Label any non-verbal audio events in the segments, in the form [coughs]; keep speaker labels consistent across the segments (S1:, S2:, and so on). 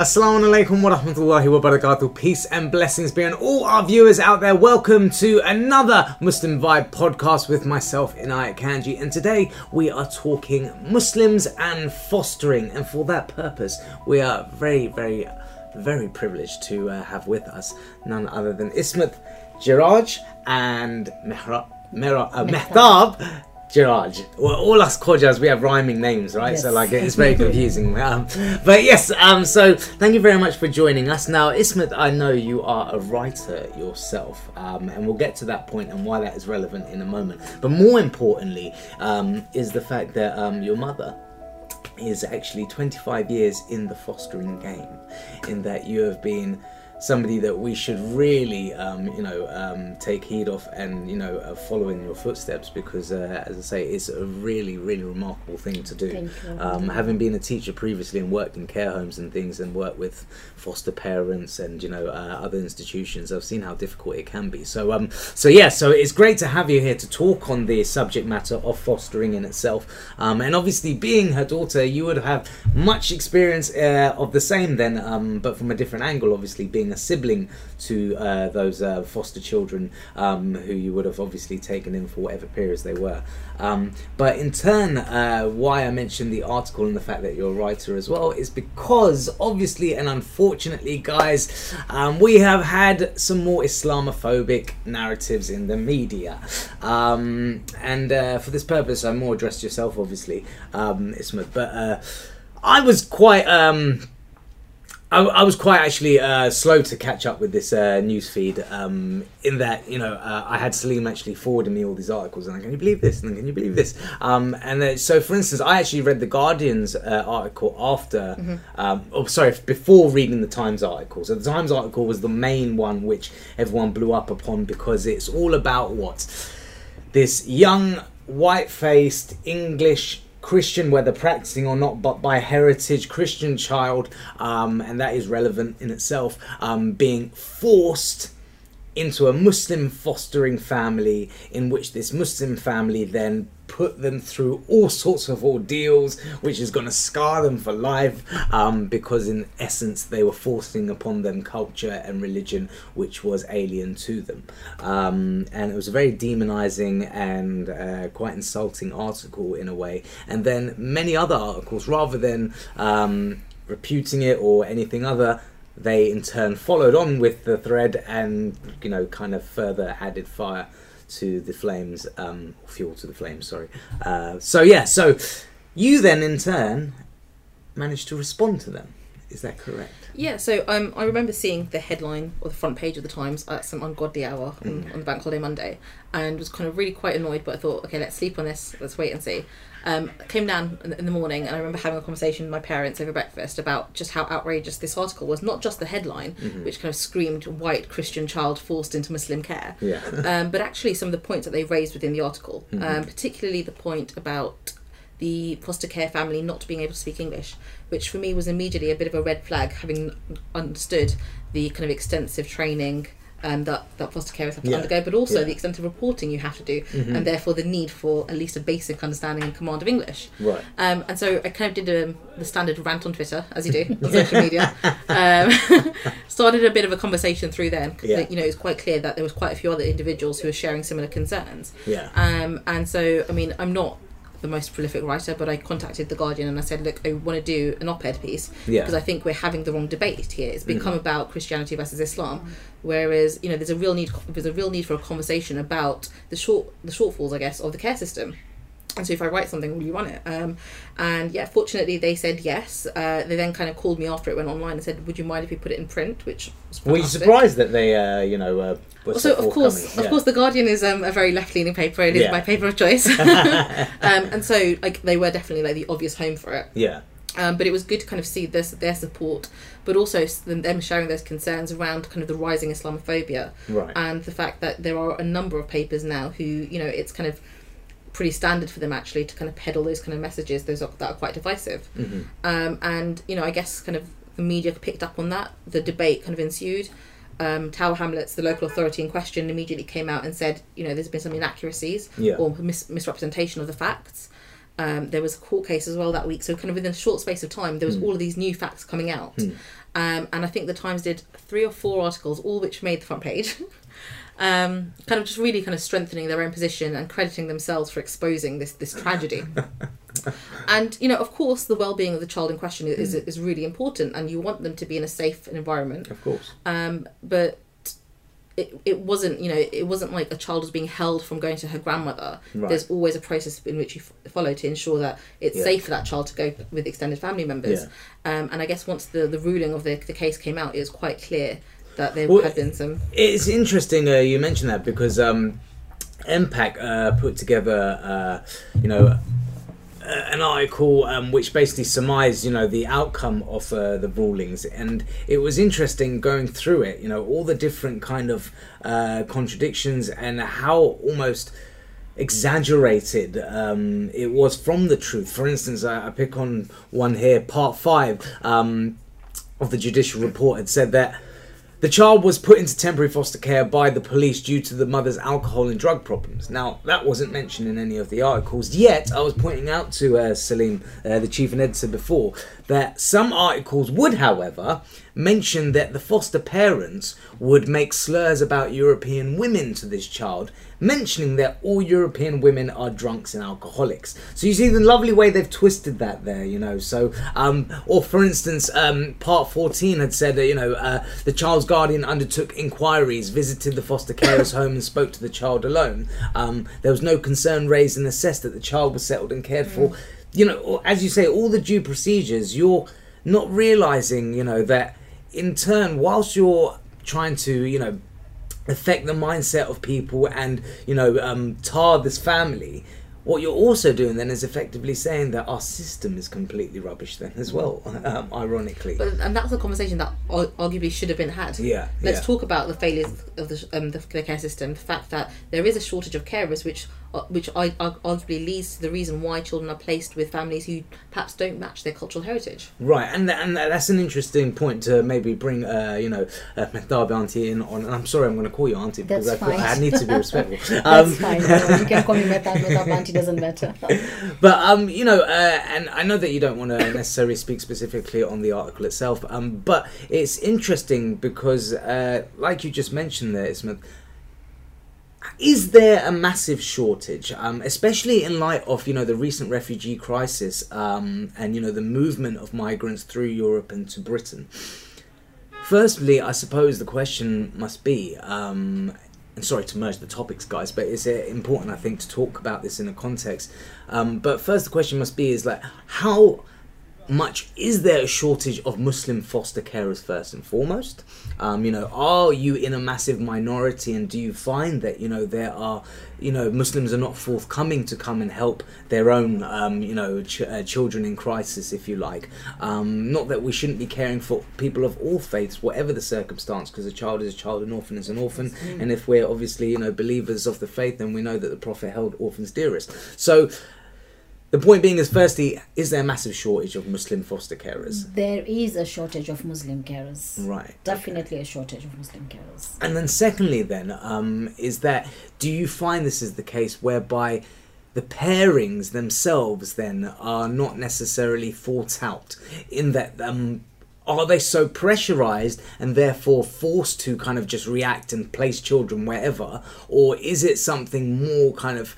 S1: Assalamu alaikum wa rahmatullahi wa barakatuh. Peace and blessings be on all our viewers out there. Welcome to another Muslim Vibe podcast with myself, Inayat Kanji. And today we are talking Muslims and fostering. And for that purpose, we are very, very, very privileged to uh, have with us none other than Ismat Jeraj and Mehra, Mehra, uh, Mehtab Jeraj. Well, all us Khojas, we have rhyming names, right? So like it's very [laughs] confusing. Um, but yes, um, so thank you very much for joining us. Now, Ismat, I know you are a writer yourself, um, and we'll get to that point and why that is relevant in a moment. But more importantly, um, is the fact that um, your mother is actually 25 years in the fostering game, in that you have been somebody that we should really, um, you know, um, take heed of and you know uh, follow in your footsteps because, uh, as I say, it's a really, really remarkable thing to do. Um, having been a teacher previously and worked in care homes and things and worked with foster parents and you know uh, other institutions, I've seen how difficult it can be. So, um, so yeah, so it's great to have you here to talk on the subject matter of fostering in itself. Um, and obviously, being her daughter, you would have much experience uh, of the same then, um, but from a different angle. Obviously, being a sibling to uh, those uh, foster children um, who you would have obviously taken in for whatever periods they were. Um, but in turn, uh, why I mentioned the article and the fact that you're a writer as well is because obviously and unfortunately, guys, um, we have had some more Islamophobic narratives in the media. Um, and uh, for this purpose, I'm more addressed to yourself, obviously, um, Ismat. But uh, I was quite. I, I was quite actually uh, slow to catch up with this uh, news feed. Um, in that, you know, uh, I had Salim actually forwarding me all these articles, and like, can you believe this? And then, can you believe this? Um, and uh, so, for instance, I actually read the Guardian's uh, article after, um, oh, sorry, before reading the Times article. So the Times article was the main one which everyone blew up upon because it's all about what this young, white-faced English Christian, whether practicing or not, but by heritage Christian child, um, and that is relevant in itself, um, being forced into a Muslim fostering family, in which this Muslim family then put them through all sorts of ordeals, which is going to scar them for life, um, because in essence they were forcing upon them culture and religion which was alien to them. Um, and it was a very demonizing and uh, quite insulting article in a way. And then many other articles, rather than um, reputing it or anything other, they in turn followed on with the thread and you know kind of further added fire to the flames um fuel to the flames sorry. Uh, so yeah so you then in turn managed to respond to them is that correct
S2: Yeah, so um, I remember seeing the headline or the front page of the Times at some ungodly hour on,
S1: Mm.
S2: on the bank holiday Monday, and was kind of really quite annoyed. But I thought, okay, let's sleep on this. Let's wait and see. Um, came down in, the morning, and I remember having a conversation with my parents over breakfast about just how outrageous this article was. Not just the headline,
S1: Mm-hmm.
S2: which kind of screamed "white Christian child forced into Muslim care,"
S1: yeah [laughs]
S2: um, but actually some of the points that they raised within the article,
S1: Mm-hmm.
S2: um, particularly the point about the foster care family not being able to speak English, which for me was immediately a bit of a red flag, having understood the kind of extensive training um, that, that foster carers have to
S1: Yeah.
S2: undergo, but also
S1: Yeah.
S2: the extent of reporting you have to do,
S1: Mhm.
S2: and therefore the need for at least a basic understanding and command of English.
S1: right
S2: Um, and so I kind of did um, the standard rant on Twitter, as you do [laughs] on social media. Um, [laughs] started a bit of a conversation through then.
S1: Yeah.
S2: You know, it was quite clear that there was quite a few other individuals who were sharing similar concerns.
S1: yeah
S2: Um, and so, I mean, I'm not the most prolific writer, but I contacted the Guardian and I said, look, I want to do an op-ed piece
S1: yeah Mm.
S2: because I think we're having the wrong debate here. It's become about Christianity versus Islam, whereas you know there's a real need there's a real need for a conversation about the short the shortfalls, I guess, of the care system. And so if I write something, will you run it? Um, and yeah, fortunately they said yes. Uh, they then kind of called me after it went online and said, would you mind if we put it in print? Which was
S1: were you surprised that they uh, you know uh, were
S2: So
S1: so
S2: of course,
S1: forthcoming?
S2: of course, the Guardian is um, a very left-leaning paper. It is
S1: Yeah.
S2: my paper of choice, [laughs] [laughs] um, and so like they were definitely like the obvious home for it.
S1: yeah
S2: Um, but it was good to kind of see this their support, but also them them sharing those concerns around kind of the rising Islamophobia
S1: right
S2: and the fact that there are a number of papers now who you know it's kind of pretty standard for them actually to kind of peddle those kind of messages those are, that are quite divisive
S1: hmm
S2: um, and you know i guess kind of the media picked up on that the debate kind of ensued um, Tower Hamlets, the local authority in question, immediately came out and said, you know, there's been some inaccuracies
S1: Yeah.
S2: or mis- misrepresentation of the facts. Um, there was a court case as well that week. So kind of within a short space of time, there was all of these new facts coming out. Um, and I think the Times did three or four articles, all which made the front page. [laughs] um, kind of just really kind of strengthening their own position and crediting themselves for exposing this this tragedy. [laughs] and you know, of course, the well-being of the child in question is is really important, and you want them to be in a safe environment.
S1: Of course.
S2: Um, but it, it wasn't you know it wasn't like a child was being held from going to her grandmother.
S1: Right.
S2: There's always a process in which you f- follow to ensure that it's
S1: Yeah.
S2: safe for that child to go with extended family members. Um, and I guess once the, the ruling of the, the case came out, it was quite clear that there
S1: Well,
S2: had been some.
S1: It's interesting uh, you mentioned that because um, MPAC uh, put together, uh, you know, uh, an article um, which basically surmised, you know, the outcome of uh, the rulings, and it was interesting going through it. You know, all the different kind of uh, contradictions and how almost exaggerated um, it was from the truth. For instance, I, I pick on one here, part five um, of the judicial report had said that the child was put into temporary foster care by the police due to the mother's alcohol and drug problems. Now, that wasn't mentioned in any of the articles, yet I was pointing out to uh, Salim, uh, the chief and editor before, that some articles would, however, mention that the foster parents would make slurs about European women to this child, mentioning that all European women are drunks and alcoholics. So you see the lovely way they've twisted that there, you know. So, um, or for instance, um, part 14 had said that, you know, uh, the child's guardian undertook inquiries, visited the foster carer's home, and spoke to the child alone. Um, there was no concern raised and assessed that the child was settled and cared for. You know, as you say, all the due procedures, you're not realizing, you know, that in turn, whilst you're trying to, you know, affect the mindset of people and you know um, tar this family what you're also doing then is effectively saying that our system is completely rubbish then as well [laughs] um, ironically
S2: But and that's a conversation that arguably should have been had.
S1: Yeah,
S2: Let's
S1: yeah.
S2: talk about the failures of the, um, the, care system. The fact that there is a shortage of carers, which which I, I arguably leads to the reason why children are placed with families who perhaps don't match their cultural heritage.
S1: Right, and th- and that's an interesting point to maybe bring, uh, you know, uh, Mehtab auntie in on. And I'm sorry, I'm going to call you auntie because
S3: That's
S1: I, thought I need to be respectful. [laughs]
S3: That's
S1: Um,
S3: fine. No, you can call me Meta. Meta Auntie doesn't matter. [laughs]
S1: But um, you know, uh, and I know that you don't want to necessarily speak specifically on the article itself, um, but it's interesting because, uh, like you just mentioned there, Ismat, is there a massive shortage, um, especially in light of you know the recent refugee crisis um, and you know the movement of migrants through Europe and to Britain? Firstly, I suppose the question must be, um, and sorry to merge the topics, guys, but it's uh, important, I think, to talk about this in a context. Um, but first, the question must be: is like how much is there a shortage of Muslim foster carers first and foremost? Um, you know, are you in a massive minority, and do you find that you know there are, you know, Muslims are not forthcoming to come and help their own, um, you know, ch- uh, children in crisis, if you like. Um, not that we shouldn't be caring for people of all faiths, whatever the circumstance, because a child is a child, an orphan is an orphan, and if we're obviously you know believers of the faith, then we know that the Prophet held orphans dearest. So. The point being is, firstly, is there a massive shortage of Muslim foster carers?
S3: There is a shortage of Muslim carers.
S1: Right.
S3: Definitely a shortage of Muslim carers.
S1: And then, secondly, then, um, is that do you find this is the case whereby the pairings themselves then are not necessarily thought out in that um, are they so pressurized and therefore forced to kind of just react and place children wherever or is it something more kind of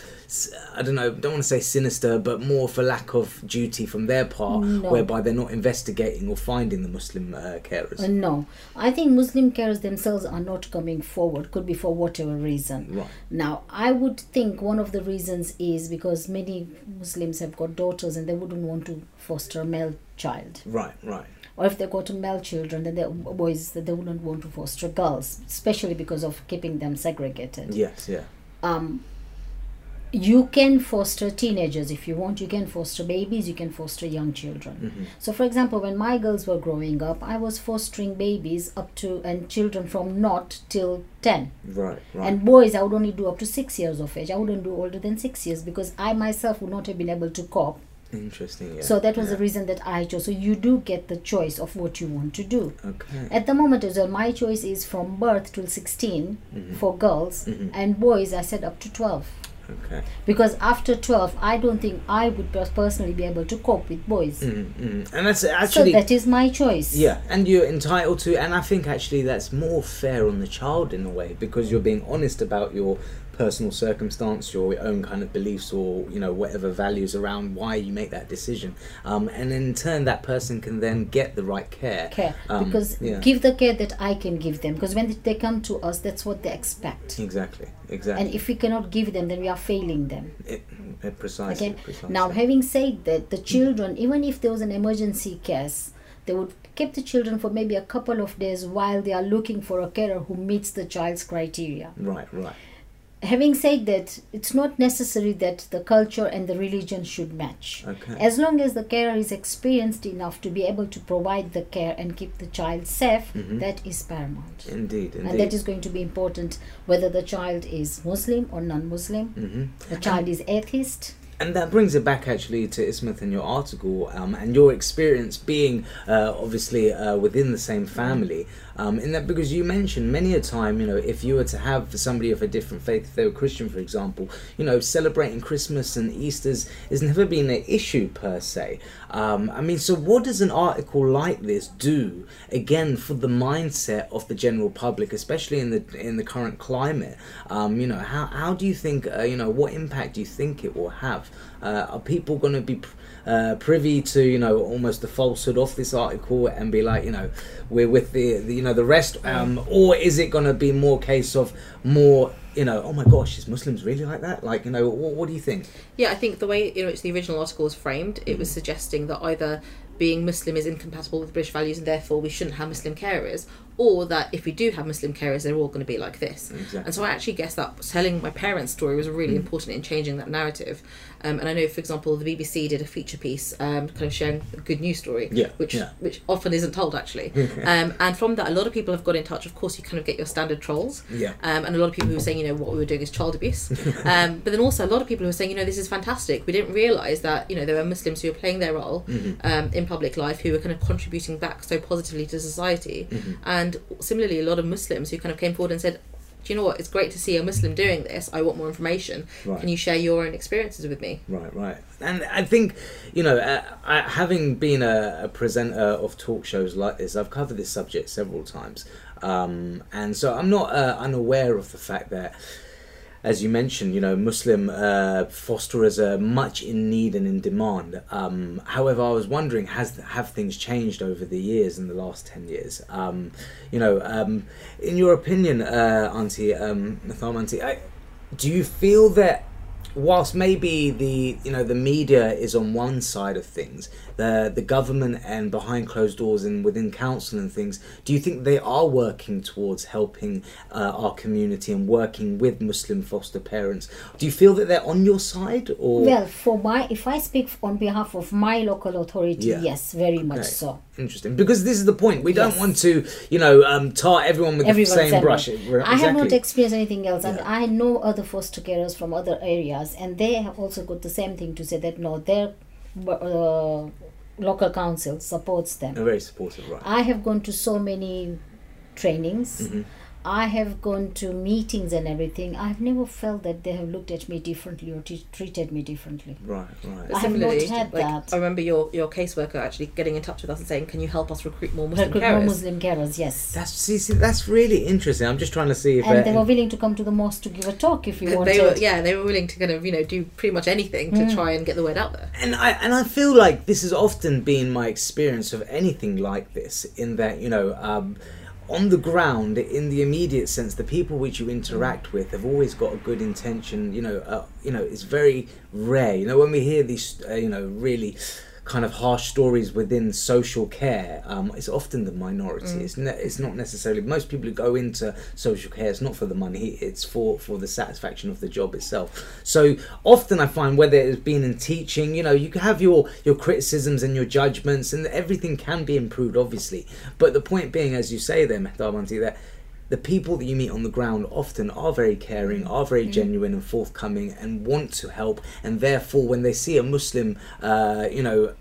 S1: i don't know don't want to say sinister but more for lack of duty from their part
S3: No.
S1: whereby they're not investigating or finding the muslim uh, carers
S3: Uh, no, I think Muslim carers themselves are not coming forward. Could be for whatever reason.
S1: Right.
S3: Now, I would think one of the reasons is because many Muslims have got daughters and they wouldn't want to foster a male child.
S1: right right
S3: Or if they've got male children, then they're boys that they wouldn't want to foster girls, especially because of keeping them segregated.
S1: yes yeah.
S3: Um, you can foster teenagers if you want. You can foster babies you can foster young children.
S1: Mm-hmm.
S3: so for example when my girls were growing up i was fostering babies up to and children from not till 10
S1: right right.
S3: And boys i would only do up to 6 years of age. I wouldn't do older than 6 years because i myself would not have been able to cope
S1: Interesting. Yeah.
S3: so that was
S1: yeah.
S3: the reason that i chose so you do get the choice of what you want to do
S1: Okay.
S3: at the moment as well my choice is from birth till 16
S1: Mhm.
S3: for girls
S1: Mhm.
S3: and boys i said up to 12
S1: Okay.
S3: because after 12 i don't think i would personally be able to cope with boys
S1: Mm, mm. And that's actually.
S3: so that is my choice
S1: Yeah, and you're entitled to, and I think actually that's more fair on the child in a way because you're being honest about your personal circumstance, your own kind of beliefs, or you know whatever values around why you make that decision, um, and in turn that person can then get the right care.
S3: care
S1: Um,
S3: because
S1: yeah.
S3: give the care that i can give them because when they come to us that's what they expect
S1: Exactly, exactly.
S3: and if we cannot give them then we are failing them
S1: it, it precisely,
S3: okay
S1: precisely.
S3: now having said that the children even if there was an emergency case they would keep the children for maybe a couple of days while they are looking for a carer who meets the child's criteria
S1: right, right.
S3: Having said that it's not necessary that the culture and the religion should match
S1: Okay.
S3: as long as the carer is experienced enough to be able to provide the care and keep the child safe
S1: Mhm.
S3: that is paramount
S1: Indeed, indeed.
S3: and that is going to be important whether the child is muslim or non-muslim
S1: hmm
S3: the child is atheist
S1: And that brings it back actually to Ismat and your article um, and your experience being uh, obviously uh, within the same family. Um, in that, because you mentioned many a time, you know, if you were to have somebody of a different faith, if they were Christian, for example, you know, celebrating Christmas and Easter's has never been an issue per se. Um, I mean, so what does an article like this do again for the mindset of the general public, especially in the in the current climate? Um, you know, how how do you think, uh, you know, what impact do you think it will have? Uh, are people going to be uh, privy to you know almost the falsehood of this article and be like you know we're with the, the you know the rest. Um, or is it going to be more case of more you know oh my gosh is muslims really like that? Like you know what, what do you think?
S2: Yeah, I think the way in which the original article was framed, it was suggesting that either being Muslim is incompatible with British values and therefore we shouldn't have Muslim carers, or that if we do have Muslim carers, they're all going to be like this.
S1: Exactly.
S2: And so I actually guess that telling my parents' story was really important in changing that narrative. Um, and I know, for example, the BBC did a feature piece um, kind of sharing a good news story,
S1: Yeah,
S2: which
S1: yeah.
S2: which often isn't told actually. [laughs] um, and from that, a lot of people have got in touch. Of course, you kind of get your standard trolls.
S1: Yeah.
S2: Um, and a lot of people who were saying, you know, what we were doing is child abuse. [laughs] um, but then also a lot of people who were saying, you know, this is fantastic. We didn't realise that, you know, there were Muslims who were playing their role um, in public life who were kind of contributing back so positively to society. And similarly, a lot of Muslims who kind of came forward and said, do you know what? It's great to see a Muslim doing this. I want more information.
S1: Right.
S2: Can you share your own experiences with me?
S1: Right, right. And I think, you know, uh, I, having been a, a presenter of talk shows like this, I've covered this subject several times. Um, and so I'm not uh, unaware of the fact that, as you mentioned, you know, Muslim uh, fosterers are much in need and in demand. Um, however, I was wondering, has have things changed over the years in the last ten years? Um, you know, um, in your opinion, uh, Auntie um, Auntie, I, do you feel that whilst maybe the you know the media is on one side of things the the government and behind closed doors and within council and things do you think they are working towards helping uh, our community and working with muslim foster parents do you feel that they're on your side or
S3: well for my if i speak on behalf of my local authority
S1: Yeah.
S3: yes very much
S1: Okay.
S3: so
S1: interesting because this is the point we don't
S3: Yes.
S1: want to you know um, tar everyone with
S3: Everyone
S1: the same
S3: same
S1: brush. Exactly.
S3: I have not experienced anything else, and I know other foster carers from other areas, and they have also got the same thing to say that no, their uh, local council supports them.
S1: They're very supportive right
S3: I have gone to so many trainings.
S1: Mhm.
S3: I have gone to meetings and everything. I've never felt that they have looked at me differently or t- treated me differently.
S1: right right
S3: I have not had
S2: like,
S3: that.
S2: I remember your, your caseworker actually getting in touch with us and saying, can you help us recruit more Muslim
S3: Recruit
S2: carers?
S3: more Muslim carers, yes.
S1: that's see, see that's really interesting i'm just trying to see if
S3: and they were willing to come to the mosque to give a talk if you
S2: They-
S3: wanted.
S2: they were, yeah, they were willing to kind of, you know, do pretty much anything to
S3: Mm.
S2: try and get the word out there.
S1: and I and I feel like this has often been my experience of anything like this. In that you know, um, on the ground, in the immediate sense, the people which you interact with have always got a good intention. You know, uh, you know, it's very rare. You know, when we hear these, uh, you know, really kind of harsh stories within social care, um, it's often the minority. It's ne- it's not necessarily most people who go into social care. It's not for the money. It's for for the satisfaction of the job itself. So often I find whether it's been in teaching, you know, you can have your your criticisms and your judgments, and everything can be improved, obviously. But the point being, as you say, there, Mehtab Auntie, that the people that you meet on the ground often are very caring, are very genuine and forthcoming, and want to help. And therefore, when they see a Muslim, uh, you know,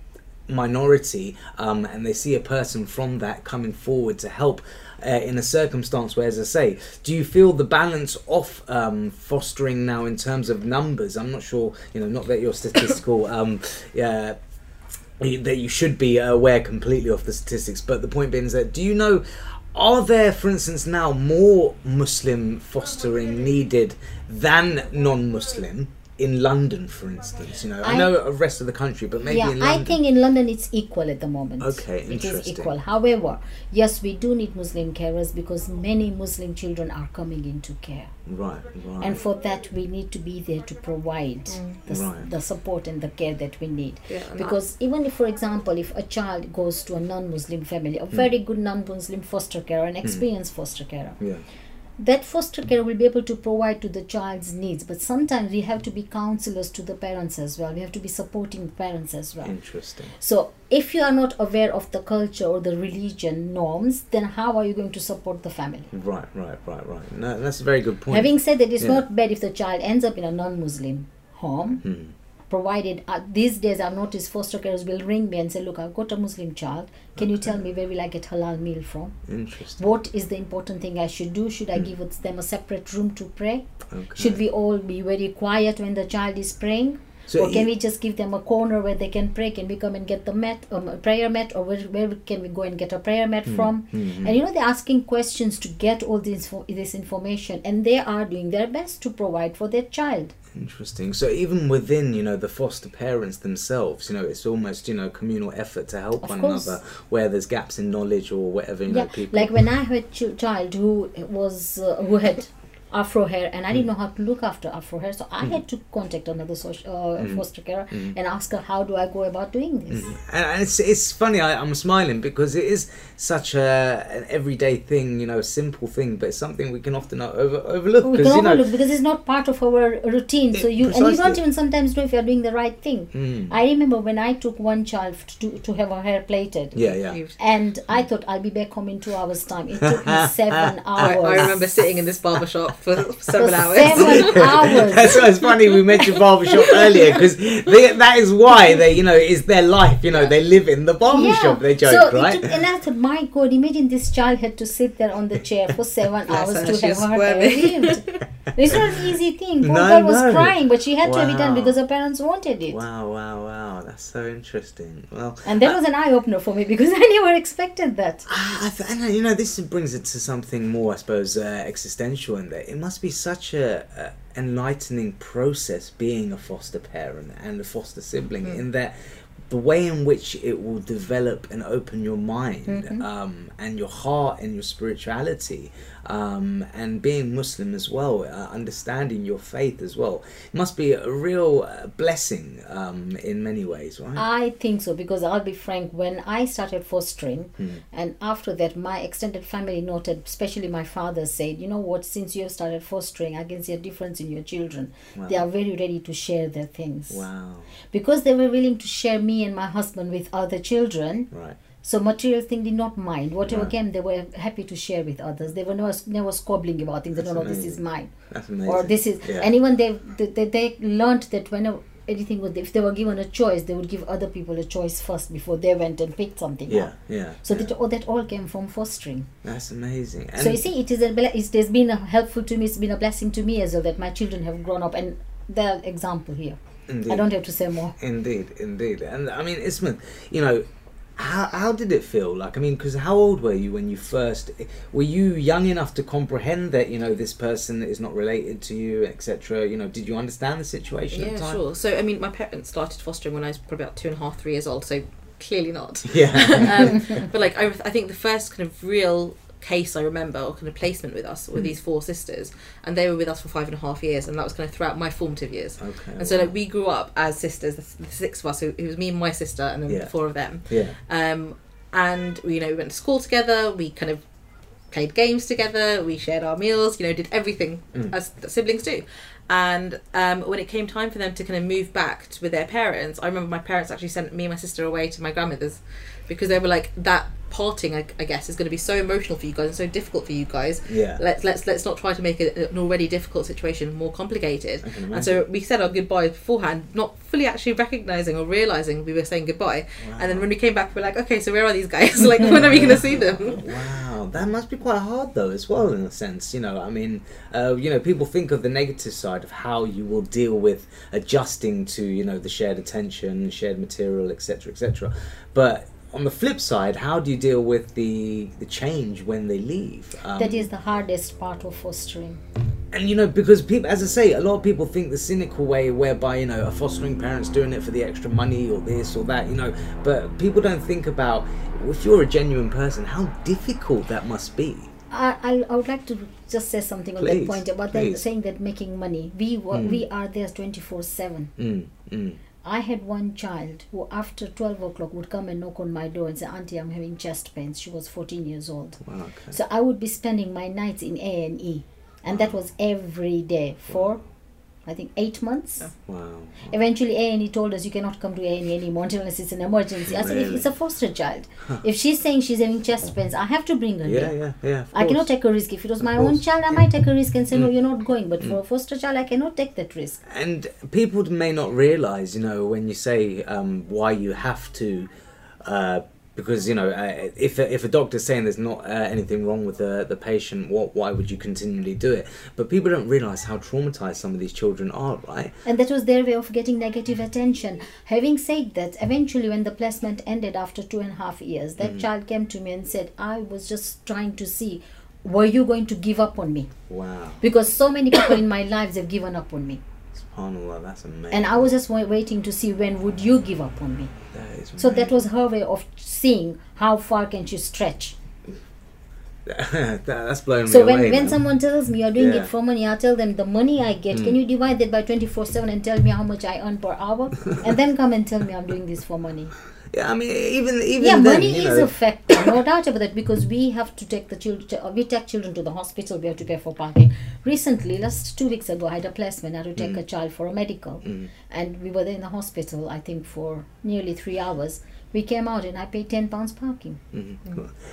S1: minority um, and they see a person from that coming forward to help uh, in a circumstance where, as I say, do you feel the balance of um, fostering now in terms of numbers? I'm not sure, you know, not that you're [coughs] statistical, um, yeah, that you should be aware completely of the statistics, but the point being is that do you know are there, for instance, now more Muslim fostering needed than non-Muslim? In London, for instance, you know, I,
S3: I-
S1: know the rest of the country, but maybe
S3: yeah,
S1: in London.
S3: I think in London it's equal at the moment.
S1: Okay,
S3: It is equal. However, yes, we do need Muslim carers because many Muslim children are coming into care.
S1: right, right.
S3: And for that, we need to be there to provide the,
S1: Right.
S3: the support and the care that we need.
S2: Yeah, and
S3: because even if, for example, if a child goes to a non-Muslim family,
S1: Hmm.
S3: a very good non-Muslim foster carer, an experienced foster carer,
S1: yeah,
S3: that foster care will be able to provide to the child's needs. But sometimes we have to be counselors to the parents as well. We have to be supporting parents as well.
S1: interesting.
S3: So, if you are not aware of the culture or the religion norms, then how are you going to support the family?
S1: Right, right, right, right. No, that's a very good point.
S3: Having said that, it's
S1: Yeah.
S3: not bad if the child ends up in a non Muslim home,
S1: Hmm.
S3: Provided uh, these days I've noticed foster carers will ring me and say, Look, I've got a Muslim child. Can you tell me where will I get halal meal from?
S1: Interesting.
S3: What is the important thing I should do? Should I
S1: Hmm.
S3: give them a separate room to pray?
S1: Okay.
S3: Should we all be very quiet when the child is praying?
S1: So
S3: or can we just give them a corner where they can pray? Can we come and get the mat, um, a prayer mat, or where, where can we go and get a prayer mat
S1: Hmm.
S3: from? And you know they're asking questions to get all this this information, and they are doing their best to provide for their child.
S1: Interesting. So even within, you know, the foster parents themselves, you know, it's almost, you know, communal effort to help
S3: Of
S1: one
S3: course.
S1: another where there's gaps in knowledge or whatever, you know,
S3: yeah,
S1: people.
S3: like when I had a child who was uh, who had afro hair and i didn't know how to look after afro hair so i had to contact another social, uh, foster carer and ask her how do i go about doing this?
S1: And, and it's it's funny. I, I'm smiling because it is such a an everyday thing, you know, a simple thing, but it's something we can often over, overlook
S3: we
S1: because
S3: can
S1: you know.
S3: overlook because it's not part of our routine so
S1: Eh,
S3: you and you don't even sometimes know if you're doing the right thing.
S1: Mm.
S3: i remember when i took one child to, to have her hair plaited.
S1: Yeah, yeah.
S3: And i thought i'll be back home in two hours time. It took me [laughs] seven
S2: I,
S3: hours.
S2: I remember sitting in this barber shop for
S3: For [laughs]
S2: seven hours.
S3: seven hours [laughs]
S1: That's why it's funny we mentioned barbershop earlier because that is why they, you know, it's their life. You know, they live in the barbershop. They joke,
S3: so
S1: right?
S3: It took, and I thought, my God, imagine this child had to sit there on the chair for seven hours
S2: her,
S3: to have her hair
S2: squirming.
S3: removed. It's not an [laughs] easy thing. Poor
S1: No,
S3: girl was
S1: no.
S3: crying, but she had to have it done because her parents wanted it.
S1: Wow, wow, wow. That's so interesting. Well,
S3: And that was an eye opener for me because I never expected that.
S1: Ah, I, th- I you know, this brings it to something more, I suppose, uh, existential in that it must be such a, a enlightening process being a foster parent and a foster sibling mm-hmm. in that the way in which it will develop and open your mind um, and your heart and your spirituality um, and being Muslim as well, uh, understanding your faith as well, must be a real uh, blessing um, in many ways, right?
S3: I think so because I'll be frank, when I started fostering,
S1: Hmm.
S3: and after that, my extended family noted, especially my father said, You know what, since you have started fostering, I can see a difference in your children. They are very ready to share their things.
S1: wow,
S3: Because they were willing to share me and my husband with other children,
S1: right.
S3: so material thing did not mind. Whatever
S1: Right.
S3: came, they were happy to share with others. They were never, never squabbling about things.
S1: That's
S3: don't know this is mine
S1: That's amazing.
S3: or this is
S1: Yeah.
S3: and even they they, they, learned that whenever anything was if they were given a choice they would give other people a choice first before they went and picked something
S1: Yeah,
S3: up.
S1: yeah.
S3: so
S1: yeah.
S3: that, all that all came from fostering
S1: That's amazing. And
S3: so you see it is a it has been a helpful to me it's been a blessing to me as well that my children have grown up and they're example here
S1: indeed,
S3: i don't have to say more
S1: indeed, indeed. And I mean, Ismat, you know, how how did it feel? Like, I mean, because how old were you when you first? Were you young enough to comprehend that you know this person is not related to you, etc. You know, did you understand the situation at
S2: Yeah,
S1: the time?
S2: sure. So, I mean, my parents started fostering when I was probably about two and a half, three years old, so clearly not.
S1: Yeah. [laughs]
S2: um, but, like, I, I think the first kind of real case I remember, or kind of placement with us,
S1: Hmm.
S2: were these four sisters, and they were with us for five and a half years, and that was kind of throughout my formative years.
S1: okay.
S2: And so,
S1: wow.
S2: like, we grew up as sisters, the, the six of us, it was me and my sister, and then
S1: Yeah.
S2: the four of them.
S1: yeah.
S2: Um, and, you know, we went to school together, we kind of played games together, we shared our meals, you know, did everything
S1: Mm.
S2: as siblings do. And um, when it came time for them to kind of move back to, with their parents, I remember my parents actually sent me and my sister away to my grandmother's because they were like, that parting, I, I guess, is going to be so emotional for you guys and so difficult for you guys.
S1: Yeah.
S2: Let's let's let's not try to make it an already difficult situation more complicated. And so we said our goodbyes beforehand, not fully actually recognizing or realizing we were saying goodbye. And then when we came back, we are like, okay, so where are these guys? [laughs] like, when are we going to see them?
S1: Wow, that must be quite hard though, as well, in a sense. You know, I mean, uh, you know, people think of the negative side of how you will deal with adjusting to, you know, the shared attention, shared material, etc., etc. But on the flip side, how do you deal with the the change when they leave? Um,
S3: that is the hardest part of fostering.
S1: and you know because people as i say a lot of people think the cynical way whereby you know a fostering parent's doing it for the extra money or this or that you know but people don't think about if you're a genuine person how difficult that must be
S3: I, I, I would like to just say something on
S1: Please,
S3: that point about them saying that making money. We
S1: Mm.
S3: we are there twenty four seven. I had one child who, after 12 o'clock, would come and knock on my door and say, Auntie, I'm having chest pains. She was 14 years old.
S1: Wow, okay.
S3: So I would be spending my nights in A&E. And that was every day for, I think, eight months.
S2: Yeah.
S1: wow
S3: Eventually, A&E told us, you cannot come to A&E anymore unless it's an emergency. I said,
S1: Really?
S3: it's a foster child. If she's saying she's having chest pains, I have to bring her
S1: yeah
S3: here.
S1: yeah yeah of
S3: I cannot take a risk. If it was
S1: Of
S3: my own
S1: course. Mm.
S3: child, I might take a risk and say, no, you're not going. But for a foster child, I cannot take that risk.
S1: and people may not realize you know when you say um, why you have to uh, because you know uh, if a, if a doctor's saying there's not uh, anything wrong with the the patient what why would you continually do it but people don't realize how traumatized some of these children are right
S3: And that was their way of getting negative attention. Having said that, eventually, when the placement ended after two and a half years, that child came to me and said, I was just trying to see, were you going to give up on me?
S1: wow
S3: Because so many people in my lives have given up on me.
S1: Oh, subhanallah that's amazing
S3: And I was just wa- waiting to see when would you give up on me.
S1: that
S3: So that was her way of seeing how far can she stretch. [laughs]
S1: that, that's blown
S3: So when,
S1: away
S3: when
S1: man.
S3: someone tells me you're doing
S1: Yeah.
S3: it for money, I tell them the money I get, can hmm. you divide that by 24 7 and tell me how much I earn per hour? [laughs] and then come and tell me I'm doing this for money.
S1: Yeah i mean even even
S3: yeah,
S1: then,
S3: money is
S1: know,
S3: a factor, no doubt about that, because we have to take the children, we take children to the hospital, we have to pay for parking. Recently, last two weeks ago, I had a placement, I had to take
S1: Mm.
S3: a child for a medical, and we were there in the hospital, I think, for nearly three hours. We came out and I paid 10 pounds parking.
S1: mhm.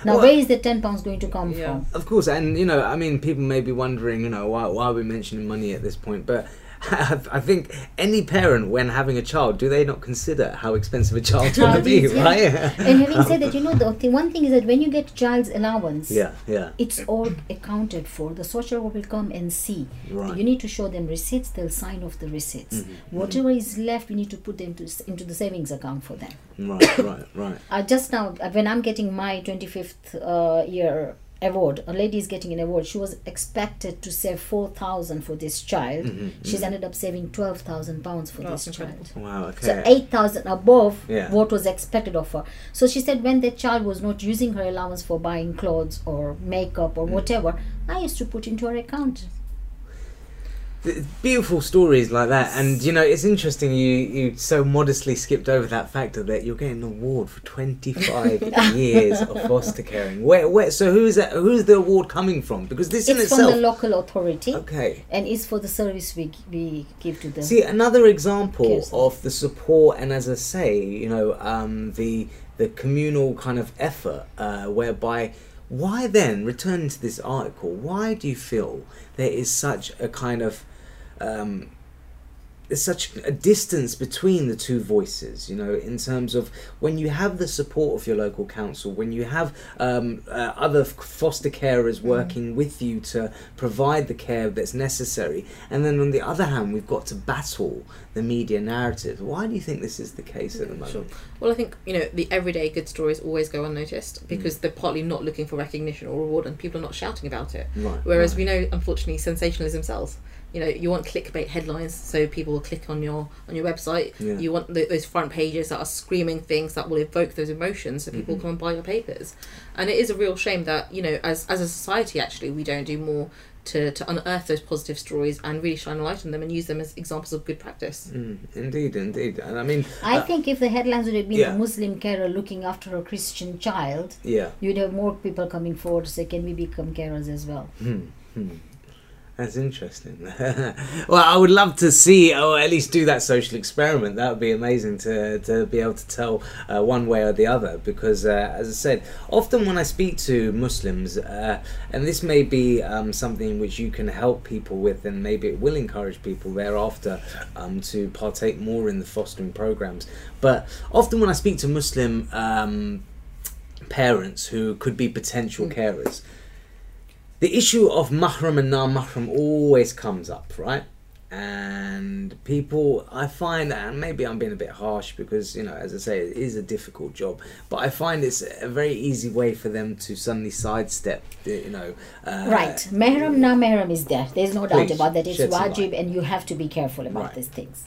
S3: Now,
S1: Well,
S3: where is the 10 pounds going to come
S2: Yeah.
S3: from?
S1: Of course, and you know, I mean, people may be wondering, you know, why why are we mentioning money at this point? But I think any parent, when having a child, do they not consider how expensive a child's going to be,
S3: yeah.
S1: right?
S3: And having said that, you know, the, the one thing is that when you get child's allowance,
S1: yeah, yeah,
S3: it's all accounted for. The social worker will come and see.
S1: Right.
S3: You need to show them receipts. They'll sign off the receipts.
S1: Mm-hmm.
S3: Whatever is left, we need to put them to, into the savings account for them.
S1: right, right, right. [coughs]
S3: Uh, just now, uh, when I'm getting my 25th uh, year award, a lady is getting an award. She was expected to save 4,000 for this child.
S1: Mm-hmm,
S3: She's ended up saving 12,000 pounds for
S2: Oh,
S3: this child.
S1: Wow, okay.
S3: So 8,000 above
S1: Yeah.
S3: what was expected of her. So she said when the child was not using her allowance for buying clothes or makeup
S1: Mm.
S3: or whatever, I used to put into her account.
S1: Beautiful stories like that, and you know, it's interesting. You you so modestly skipped over that factor that you're getting an award for 25 [laughs] years of foster caring. Where, where? So who is that? Who's the award coming from? Because this in
S3: It's from
S1: itself.
S3: the local authority
S1: okay.
S3: and it's for the service we, we give to them
S1: See another example of the support, and as I say, you know, um, the the communal kind of effort, uh, whereby why then returning to this article, why do you feel there is such a kind of um, there's such a distance between the two voices, you know, in terms of when you have the support of your local council, when you have um, uh, other foster carers working with you to provide the care that's necessary, and then on the other hand, we've got to battle the media narrative. Why do you think this is the case at the moment?
S2: Sure. Well, I think you know the everyday good stories always go unnoticed
S1: Mm.
S2: because they're partly not looking for recognition or reward, and people are not shouting about it.
S1: Right.
S2: Whereas
S1: right.
S2: we know, unfortunately, sensationalism sells. You know, you want clickbait headlines so people will click on your on your website.
S1: Yeah.
S2: You want th those front pages that are screaming things that will evoke those emotions, so
S1: Mm-hmm.
S2: people come and buy your papers. And it is a real shame that you know, as as a society, actually, we don't do more to, to unearth those positive stories and really shine a light on them and use them as examples of good practice.
S1: Mm, indeed, indeed, and I mean,
S3: I
S1: uh,
S3: think if the headlines would have been
S1: yeah.
S3: a Muslim carer looking after a Christian child,
S1: yeah.
S3: you'd have more people coming forward to say, "Can we become carers as well?"
S1: Hmm, hmm. That's interesting. [laughs] well, I would love to see, or at least do that social experiment. That would be amazing to, to be able to tell uh, one way or the other. Because, uh, as I said, often when I speak to Muslims, uh, and this may be um, something which you can help people with, and maybe it will encourage people thereafter um, to partake more in the fostering programs. But often when I speak to Muslim um, parents who could be potential carers, the issue of mahram and non-mahram always comes up, right? And people, I find, and maybe I'm being a bit harsh because, you know, as I say, it is a difficult job, but I find it's a very easy way for them to suddenly sidestep, the, you know. Uh,
S3: Right. Mehram na mehram is there. There's no doubt about that. It's wajib and you have to be careful about
S1: Right.
S3: these things.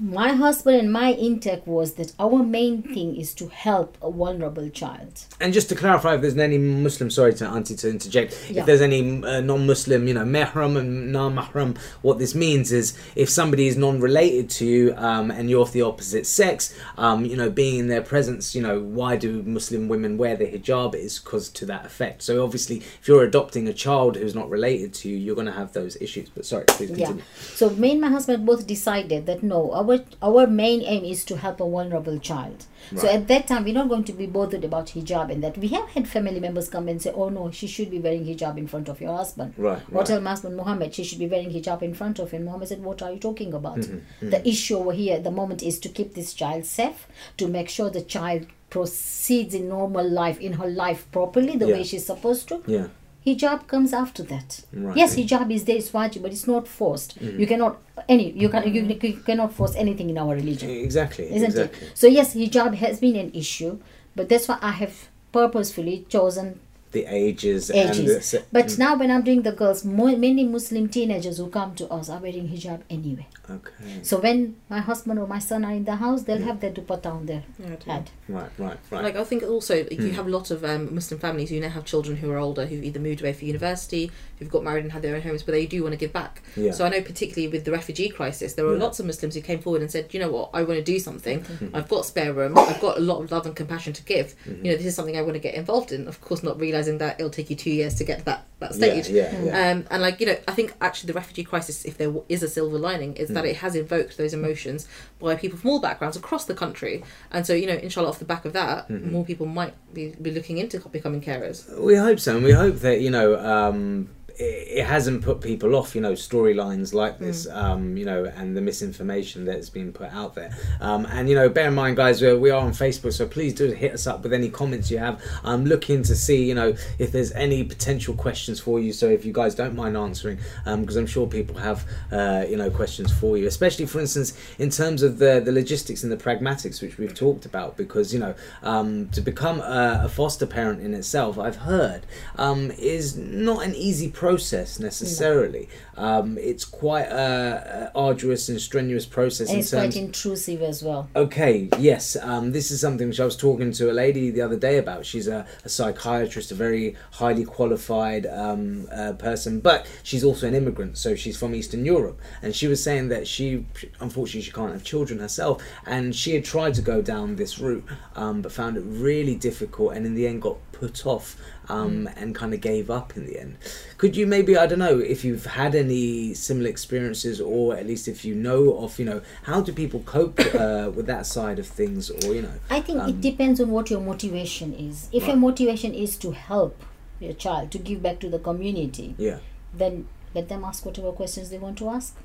S3: My husband and my intake was that our main thing is to help a vulnerable child.
S1: And just to clarify, if there's any Muslim, sorry to Auntie to interject,
S3: Yeah.
S1: if there's any uh, non-Muslim, you know, mehram and non-mahram, what this means is if somebody is non-related to you um, and you're of the opposite sex, um, you know, being in their presence, you know, why do Muslim women wear the hijab is because to that effect. So obviously, if you're adopting a child who's not related to you, you're going to have those issues. But sorry, please
S3: Yeah. So me and my husband both decided that no, our our main aim is to help a vulnerable child. So at that time we're not going to be bothered about hijab and that we have had family members come and say, Oh no, she should be wearing hijab in front of your husband.
S1: Right,
S3: Or
S1: right.
S3: tell my husband Muhammad she should be wearing hijab in front of him. Muhammad said, What are you talking about?
S1: Mm-hmm,
S3: The issue over here at the moment is to keep this child safe, to make sure the child proceeds in normal life, in her life properly, the
S1: Yeah.
S3: way she's supposed to.
S1: Yeah.
S3: Hijab comes after that.
S1: Right.
S3: Yes, hijab is there, it's wajib, but it's not forced. Mm. You cannot any you can you, you cannot force anything in our religion, eh,
S1: Exactly.
S3: isn't
S1: exactly.
S3: it? So yes, hijab has been an issue, but that's why I have purposefully chosen
S1: The ages, and
S3: ages.
S1: the,
S3: But now when I'm doing the girls, more, many Muslim teenagers who come to us are wearing hijab anyway.
S1: okay.
S3: So when my husband or my son are in the house, they'll have their dupatta on their
S2: Yeah,
S3: head.
S1: Right. Right. Right.
S2: Like I think also like,
S1: Hmm.
S2: you have a lot of um, Muslim families who now have children who are older who've either moved away for university, who've got married and had their own homes, but they do want to give back.
S1: Yeah.
S2: So I know particularly with the refugee crisis, there were
S1: Yeah.
S2: lots of Muslims who came forward and said, you know what, I want to do something.
S1: Mm-hmm.
S2: I've got spare room. I've got a lot of love and compassion to give. You know, this is something I want to get involved in. Of course, not realizing that it'll take you two years to get to that that stage.
S1: yeah, yeah.
S2: Um, and like you know, I think actually the refugee crisis, if there is a silver lining, is
S1: Hmm.
S2: that it has invoked those emotions by people from all backgrounds across the country. And so you know, inshallah, off the back of that,
S1: Mm-hmm.
S2: more people might be, be looking into becoming carers.
S1: We hope so, and we hope that you know um, it, hasn't put people off. You know, storylines like this, um, you know, and the misinformation that's been put out there. Um, and you know, bear in mind, guys, we we are on Facebook, so please do hit us up with any comments you have. I'm looking to see, you know, if there's any potential questions for you. So if you guys don't mind answering, because I'm sure people have, uh, you know, questions for you, especially for instance in terms of the the logistics and the pragmatics which we've talked about. Because you know, um, to become a, a foster parent in itself, I've heard, um, is not an easy process necessarily. Um, it's quite a, a arduous and strenuous process
S3: And it's
S1: terms.
S3: quite intrusive as well.
S1: Okay, yes. Um, this is something which I was talking to a lady the other day about. She's a, a psychiatrist, a very highly qualified um, uh, person, but she's also an immigrant, so she's from Eastern Europe. And she was saying that she, unfortunately, she can't have children herself, and she had tried to go down this route, um, but found it really difficult, and in the end got put off um, and kind of gave up in the end. Could you maybe, I don't know, if you've had any similar experiences, or at least if you know of, you know, how do people cope uh, [coughs] with that side of things, or you know,
S3: I think it depends on what your motivation is. If your
S1: Um,
S3: motivation is to help your child, to give back to the community,
S1: yeah,
S3: then let them ask whatever questions they want to ask.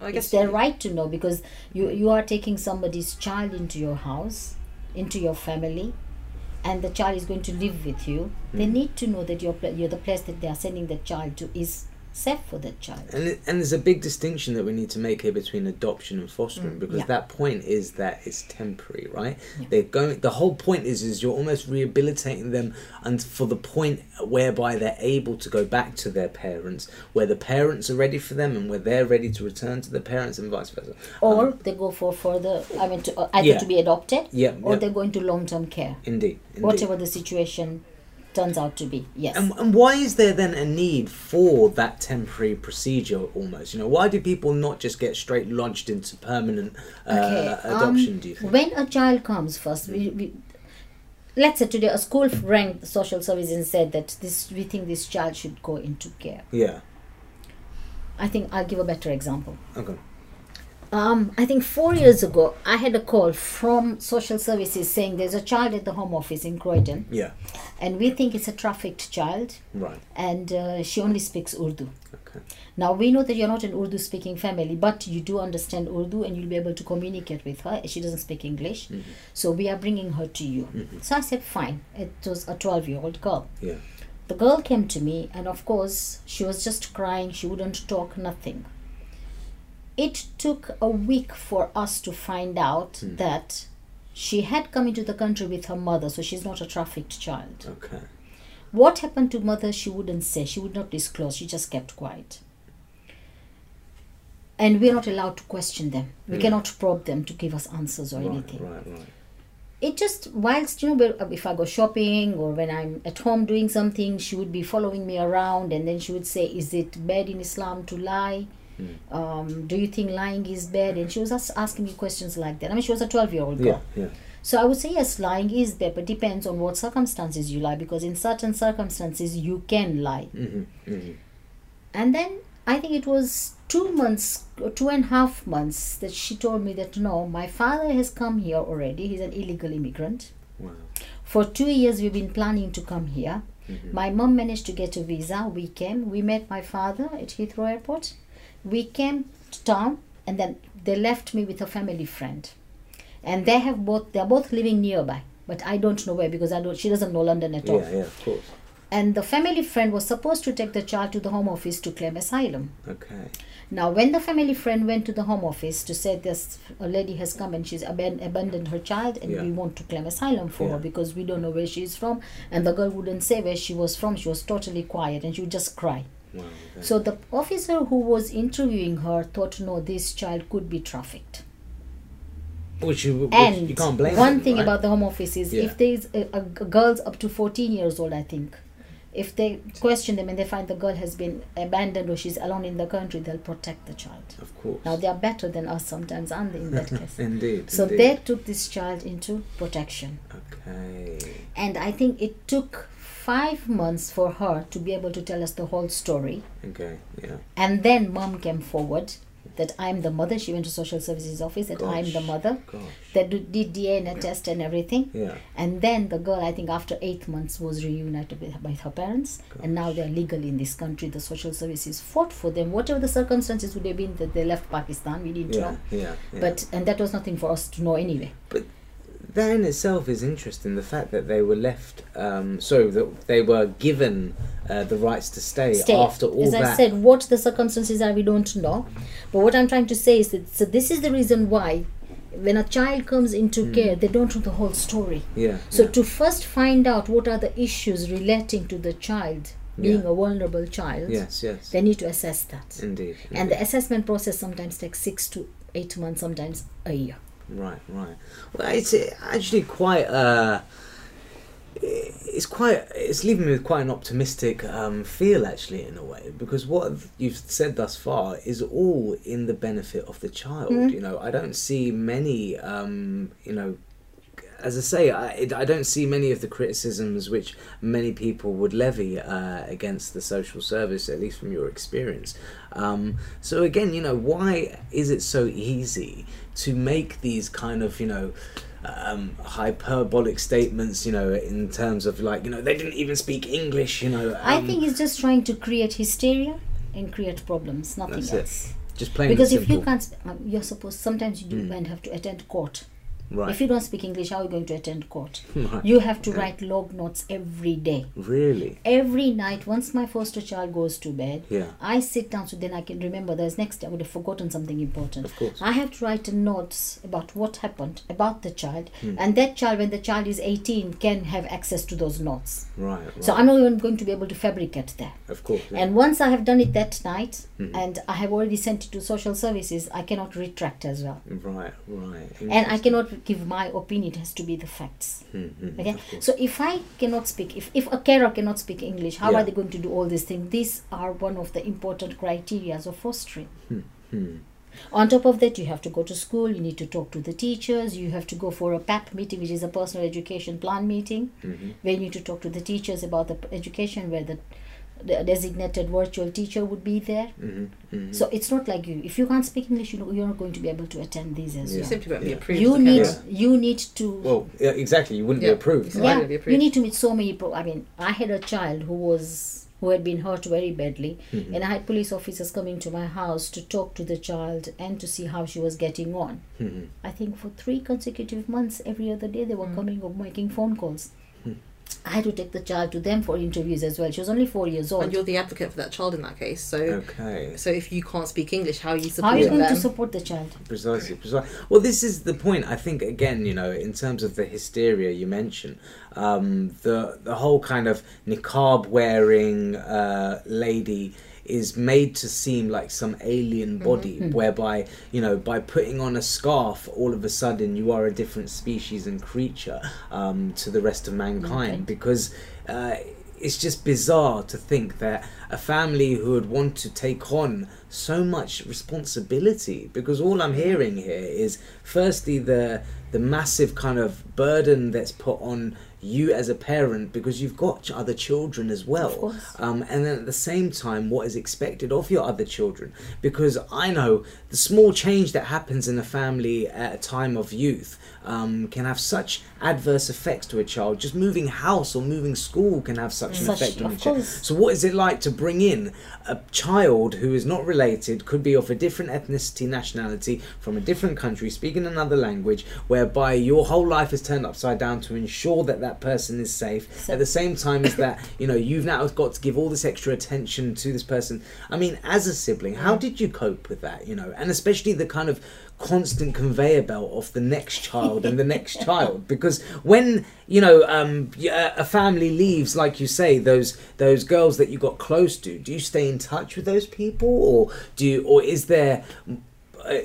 S2: I
S3: it's
S2: guess
S3: their right to know because you you are taking somebody's child into your house, into your family, and the child is going to live with you. They
S1: Mm.
S3: need to know that you're you're the place that they are sending the child to is safe for that child.
S1: and it, and there's a big distinction that we need to make here between adoption and fostering because
S3: yeah.
S1: that point is that it's temporary, right?
S3: Yeah.
S1: They're going. The whole point is is you're almost rehabilitating them, and for the point whereby they're able to go back to their parents, where the parents are ready for them, and where they're ready to return to the parents, and vice versa.
S3: Or they go for further. I mean, to, uh, either
S1: Yeah.
S3: to be adopted,
S1: Yeah,
S3: or
S1: yeah.
S3: they go into long term care.
S1: Indeed, indeed.
S3: Whatever the situation turns out to be. Yes.
S1: And, and why is there then a need for that temporary procedure almost? You know, why do people not just get straight launched into permanent uh,
S3: um,
S1: adoption, do you think?
S3: When a child comes first, we, we, let's say today a school rang the social services and said that this we think this child should go into care.
S1: Yeah.
S3: I think I'll give a better example.
S1: Okay.
S3: Um, I think four years ago, I had a call from social services saying there's a child at the home office in Croydon,
S1: Yeah.
S3: and we think it's a trafficked child,
S1: Right.
S3: and uh, she only speaks Urdu.
S1: Okay.
S3: Now we know that you're not an Urdu speaking family, but you do understand Urdu and you'll be able to communicate with her. She doesn't speak English, so we are bringing her to you. So I said, fine. It was a 12 year old girl.
S1: Yeah.
S3: The girl came to me, and of course, she was just crying. She wouldn't talk, nothing. It took a week for us to find out hmm. that she had come into the country with her mother, so she's not a trafficked child.
S1: Okay.
S3: What happened to mother, she wouldn't say. She would not disclose. She just kept quiet. And we're not allowed to question them. We
S1: Yeah.
S3: cannot probe them to give us answers or
S1: Right,
S3: anything.
S1: right, right.
S3: It just, whilst, you know, uh, if I go shopping or when I'm at home doing something, she would be following me around and then she would say, Is it bad in Islam to lie?
S1: Hmm.
S3: Um, do you think lying is bad? And she was as- asking me questions like that. I mean, she was a 12 year old girl.
S1: Yeah, yeah.
S3: So I would say yes, lying is bad, but depends on what circumstances you lie. Because in certain circumstances you can lie.
S1: hmm hmm
S3: And then I think it was two months, two and a half months, that she told me that no, my father has come here already. He's an illegal immigrant.
S1: Wow.
S3: For two years we've been planning to come here.
S1: Mhm.
S3: My mom managed to get a visa. We came. We met my father at Heathrow Airport. We came to town, and then they left me with a family friend. And they have both. They're both living nearby, but I don't know where because I don't. She doesn't know London at all.
S1: Yeah, yeah, of course.
S3: And the family friend was supposed to take the child to the Home Office to claim asylum.
S1: Okay.
S3: Now, when the family friend went to the Home Office to say this a lady has come and she's aban- abandoned her child and
S1: Yeah.
S3: we want to claim asylum for
S1: Yeah.
S3: her because we don't know where she is from, and the girl wouldn't say where she was from. She was totally quiet and she would just cry.
S1: Wow. okay.
S3: So the officer who was interviewing her thought, no, this child could be trafficked.
S1: which you, which
S3: And
S1: you can't blame
S3: one
S1: them,
S3: thing
S1: right?
S3: about the Home Office is
S1: Yeah.
S3: if there's a, a g- girls up to 14 years old, I think, if they question them and they find the girl has been abandoned or she's alone in the country, they'll protect the child.
S1: Of course.
S3: Now they are better than us sometimes, aren't they? In that [laughs] case.
S1: Indeed.
S3: So
S1: indeed.
S3: they took this child into protection,
S1: Okay.
S3: and I think it took five months for her to be able to tell us the whole story.
S1: Okay. Yeah.
S3: And then mom came forward that I'm the mother. She went to social services office that I'm the mother.
S1: Gosh.
S3: That did DNA test and everything.
S1: Yeah.
S3: And then the girl, I think after eight months, was reunited with, with her parents, and now they're legal in this country. The social services fought for them, whatever the circumstances would have been that they left Pakistan. We didn't
S1: Yeah.
S3: know,
S1: Yeah. yeah.
S3: but and that was nothing for us to know anyway.
S1: That in itself is interesting. The fact that they were left, um, so that they were given uh, the rights to stay,
S3: Stay.
S1: after all
S3: As
S1: that.
S3: I said, what the circumstances are, we don't know. But what I'm trying to say is that so this is the reason why, when a child comes into care, they don't know the whole story.
S1: yeah.
S3: So
S1: yeah.
S3: to first find out what are the issues relating to the child being
S1: Yeah.
S3: a vulnerable child,
S1: yes. Yes.
S3: they need to assess that.
S1: Indeed.
S3: And the assessment process sometimes takes six to eight months, sometimes a year.
S1: Right, right. Well, it's actually quite. Uh, it's quite. It's leaving me with quite an optimistic um, feel, actually, in a way, because what you've said thus far is all in the benefit of the child.
S3: Mhm.
S1: You know, I don't see many. Um, you know, as I say, I, it- I don't see many of the criticisms which many people would levy uh, against the social service, at least from your experience. Um, so again, you know, why is it so easy to make these kind of, you know, um, hyperbolic statements, you know, in terms of like, you know, they didn't even speak English, you know.
S3: I
S1: um,
S3: think it's just trying to create hysteria and create problems, nothing
S1: That's it.
S3: else.
S1: just plain
S3: Because if you can't, sp- um, you're supposed sometimes you do
S1: Mm.
S3: and have to attend court.
S1: Right,
S3: If you don't speak English, how are you going to attend court? [laughs]
S1: right.
S3: You have to
S1: Yeah.
S3: write log notes every day.
S1: really,
S3: Every night, once my foster child goes to bed,
S1: yeah,
S3: I sit down so then I can remember there's next day I would have forgotten something important.
S1: of course,
S3: I have to write notes about what happened about the child,
S1: Hmm.
S3: and that child, when the child is 18, can have access to those notes.
S1: right, right.
S3: So I'm not even going to be able to fabricate that.
S1: of course, yeah.
S3: And once I have done it that night,
S1: Mhm.
S3: and I have already sent it to social services, I cannot retract as well.
S1: right, right,
S3: And I cannot give my opinion, it has to be the facts.
S1: Mhm,
S3: Okay, so if I cannot speak, if, if a carer cannot speak English, how
S1: Yeah.
S3: are they going to do all these things? These are one of the important criteria of fostering.
S1: Hmm.
S3: On top of that, you have to go to school, you need to talk to the teachers, you have to go for a PEP meeting, which is a personal education plan meeting,
S1: Mhm.
S3: where you need to talk to the teachers about the education, where the, the designated virtual teacher would be there.
S1: Mhm. Mhm.
S3: So it's not like you, if you can't speak English, you know, you're not going to be able to attend these as
S1: Yeah.
S2: You
S3: well.
S2: simply won't be
S1: Yeah.
S2: approved.
S3: You need,
S2: carer.
S3: you need to
S1: well, yeah, exactly. You wouldn't
S2: Yeah.
S1: be approved.
S2: Yeah.
S1: Right?
S2: Right. be
S3: yeah,
S2: approved.
S3: you need to meet so many people. I mean, I had a child who was who had been hurt very badly,
S1: Mhm.
S3: and I had police officers coming to my house to talk to the child and to see how she was getting on.
S1: Mhm.
S3: I think for three consecutive months, every other day they were coming or making phone calls. I had to take the child to them for interviews as well. She was only four years old.
S2: And you're the advocate for that child in that case. So,
S1: Okay.
S2: so if you can't speak English, how are you
S3: how are you going
S2: them?
S3: to support the child?
S1: Precisely, precisely. Well, this is the point. I think again, you know, in terms of the hysteria you mentioned, um, the the whole kind of niqab wearing uh, lady is made to seem like some alien body, whereby you know by putting on a scarf, all of a sudden you are a different species and creature um, to the rest of mankind,
S3: Okay.
S1: because. Uh, it's just bizarre to think that a family who would want to take on so much responsibility because all I'm hearing here is firstly the the massive kind of burden that's put on you as a parent because you've got other children as well. um, and then at the same time what is expected of your other children? Because i know the small change that happens in a family at a time of youth um, can have such adverse effects to a child. Just moving house or moving school can have such an
S3: Such-
S1: effect on a child. so what is it like to bring in a child who is not related could be of a different ethnicity nationality from a different country speaking another language whereby your whole life is turned upside down to ensure that that person is safe
S3: So-
S1: at the same time as that you know you've now got to give all this extra attention to this person. I mean as a sibling how did you cope with that you know? And especially the kind of constant conveyor belt of the next child and the next [laughs] child. Because when you know um, y- a family leaves like you say those those girls that you got close to do you stay in touch with those people? Or do you or is there uh,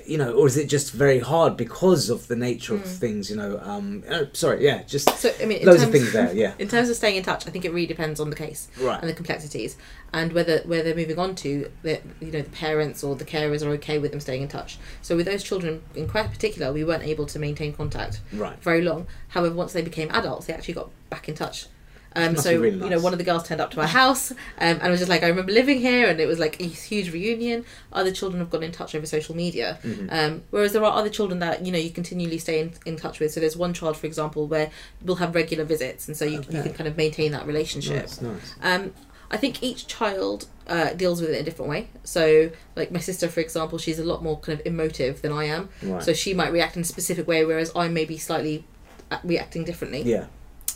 S1: you know or is it just very hard because of the nature of things you know um uh, sorry yeah just
S2: So, I mean,
S1: loads of things there [laughs] yeah
S2: In terms of staying in touch, I think it really depends on the case
S1: Right.
S2: and the complexities, and whether where they're moving on to. That you know, the parents or the carers are okay with them staying in touch. So with those children in quite particular, we weren't able to maintain contact
S1: right
S2: very long. However, once they became adults, they actually got back in touch. Um, so
S1: really
S2: you know, one of the girls turned up to our house, um, and I was just like, I remember living here, and it was like a huge reunion. Other children have got in touch over social media,
S1: Mm-hmm.
S2: um, whereas there are other children that you know you continually stay in, in touch with. So there's one child, for example, where we'll have regular visits, and so you, you can kind of maintain that relationship.
S1: nice nice
S2: Um, I think each child uh, deals with it in a different way. So, like my sister, for example, she's a lot more kind of emotive than I am.
S1: Right.
S2: So she might react in a specific way, whereas I may be slightly uh, reacting differently.
S1: yeah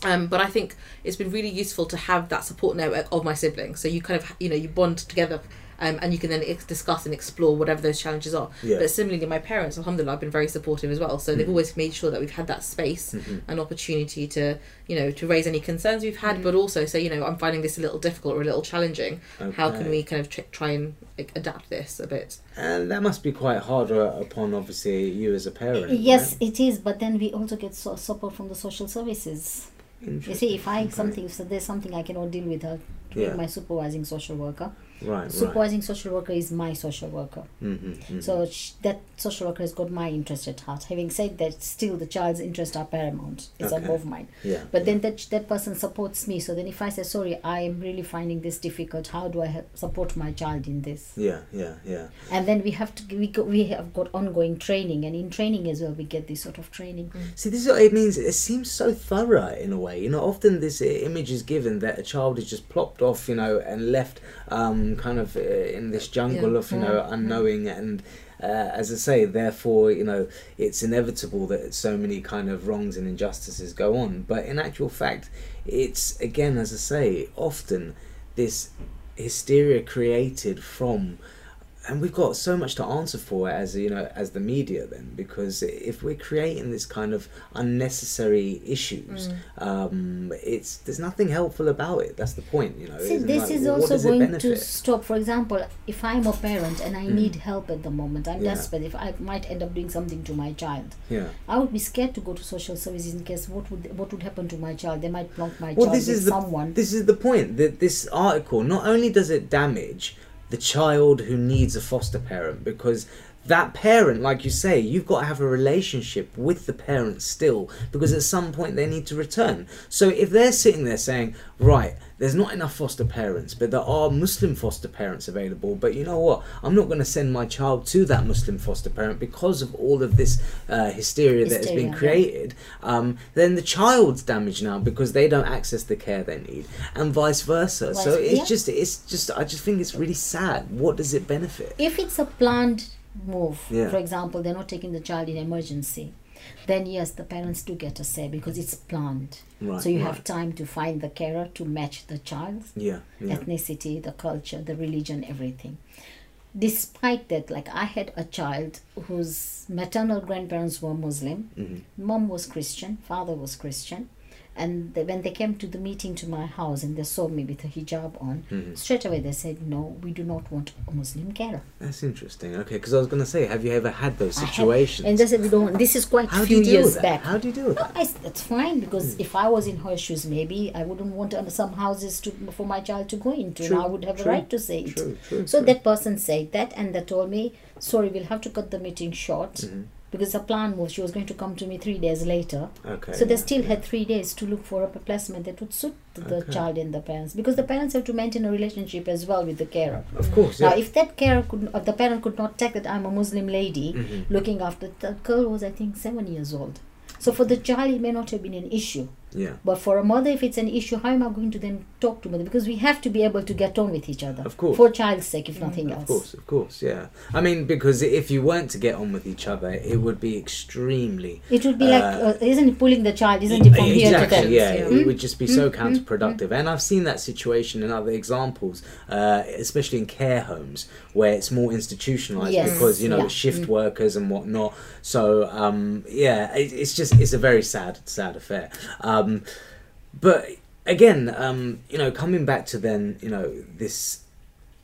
S2: Um, but I think it's been really useful to have that support network of my siblings. So you kind of, you know, you bond together. Um, and you can then ex- discuss and explore whatever those challenges are.
S1: Yeah.
S2: But similarly, my parents, alhamdulillah, have been very supportive as well. So they've always made sure that we've had that space
S1: Mm-hmm.
S2: and opportunity to, you know, to raise any concerns we've had, but also say, you know, I'm finding this a little difficult or a little challenging. How can we kind of tr- try and like, adapt this a bit?
S1: And that must be quite hard uh, upon obviously you as a parent.
S3: Yes,
S1: right?
S3: it is, but then we also get so- support from the social services. You see, if I something if there's something I cannot deal with, uh, I'll
S1: Yeah.
S3: my supervising social worker.
S1: Right, right.
S3: Social worker is my social worker.
S1: Mm-hmm, mm-hmm,
S3: So sh- that social worker has got my interest at heart. Having said that, still the child's interests are paramount. It's
S1: Okay.
S3: above mine.
S1: yeah.
S3: But then that that person supports me. So then if I say sorry, I am really finding this difficult. How do I help support my child in this?
S1: Yeah, yeah, yeah.
S3: And then we have to we go, we have got ongoing training, and in training as well, we get this sort of training. Mm.
S1: See, this is what it means. It seems so thorough in a way. You know, often this uh, image is given that a child is just plopped off, you know, and left um, kind of uh, in this jungle
S2: Yeah.
S1: of, you know, unknowing and. Uh, as I say, therefore, you know, it's inevitable that so many kind of wrongs and injustices go on. But in actual fact, it's again, as I say, often this hysteria created from and we've got so much to answer for as you know as the media then because if we're creating this kind of unnecessary issues
S2: Mm.
S1: um it's there's nothing helpful about it that's the point you know
S3: See, this
S1: like,
S3: is also going to stop. For example, if I'm a parent and I need help at the moment, I'm
S1: Yeah.
S3: desperate. If I might end up doing something to my child,
S1: yeah
S3: I would be scared to go to social services in case what would what would happen to my child? They might plonk my
S1: well
S3: child
S1: this
S3: with
S1: is the
S3: someone.
S1: this is the point that this article not only does it damage the child who needs a foster parent because that parent like you say you've got to have a relationship with the parent still because at some point they need to return. So if they're sitting there saying right there's not enough foster parents but there are muslim foster parents available but you know what i'm not going to send my child to that muslim foster parent because of all of this uh, hysteria that has been
S3: Hysteria, yeah.
S1: created um, then the child's damaged now because they don't access the care they need and vice versa
S3: Vice-
S1: so it's
S3: yeah.
S1: just it's just i just think it's really sad what does it benefit
S3: if it's a planned move,
S1: Yeah.
S3: for example, they're not taking the child in emergency, then yes, the parents do get a say because it's planned.
S1: right
S3: so you
S1: right.
S3: have time to find the carer to match the child's
S1: yeah yeah
S3: ethnicity, the culture, the religion, everything. Despite that, like I had a child whose maternal grandparents were Muslim,
S1: Mhm.
S3: mom was Christian, father was Christian, and they, when they came to the meeting to my house and they saw me with a hijab on,
S1: Mhm.
S3: straight away they said, "No, we do not want a Muslim carer."
S1: that's interesting okay because i was going to say have you ever had those situations
S3: and they said, "We don't." This is quite a few
S1: you
S3: years back.
S1: how do you deal with
S3: No,
S1: that
S3: I, that's fine because if I was in her shoes, maybe I wouldn't want some houses to for my child to go into,
S1: True,
S3: and I would have
S1: true,
S3: a right to say it.
S1: true
S3: So that person said that, and they told me, "Sorry, we'll have to cut the meeting short
S1: Mhm.
S3: Because the plan was she was going to come to me three days later.
S1: okay
S3: so they
S1: yeah,
S3: still
S1: yeah.
S3: had three days to look for a placement that would suit the
S1: Okay.
S3: child and the parents because the parents have to maintain a relationship as well with the carer.
S1: of course yeah
S3: Now, if that carer could, if the parent could not take that I'm a Muslim lady
S1: Mhm.
S3: looking after the girl was I think seven years old. So for the child, it may not have been an issue.
S1: yeah
S3: But for a mother, if it's an issue, how am I going to then talk to mother? Because we have to be able to get on with each other.
S1: Of course.
S3: For child's sake, if nothing else.
S1: Of course, of course, yeah. I mean, because if you weren't to get on with each other, it would be extremely.
S3: It would be like,
S1: Uh,
S3: uh, isn't it pulling the child, isn't it, from here to there?
S1: yeah.
S2: Yeah.
S1: It would just be so
S3: Mm, mm,
S1: counterproductive. And I've seen that situation in other examples, uh, especially in care homes, where it's more institutionalized
S3: Yes,
S1: because, you know,
S3: yeah.
S1: shift
S3: Mm.
S1: workers and whatnot. So, um, yeah, it, it's just, it's a very sad, sad affair. Um, but again, um, you know, coming back to then, you know, this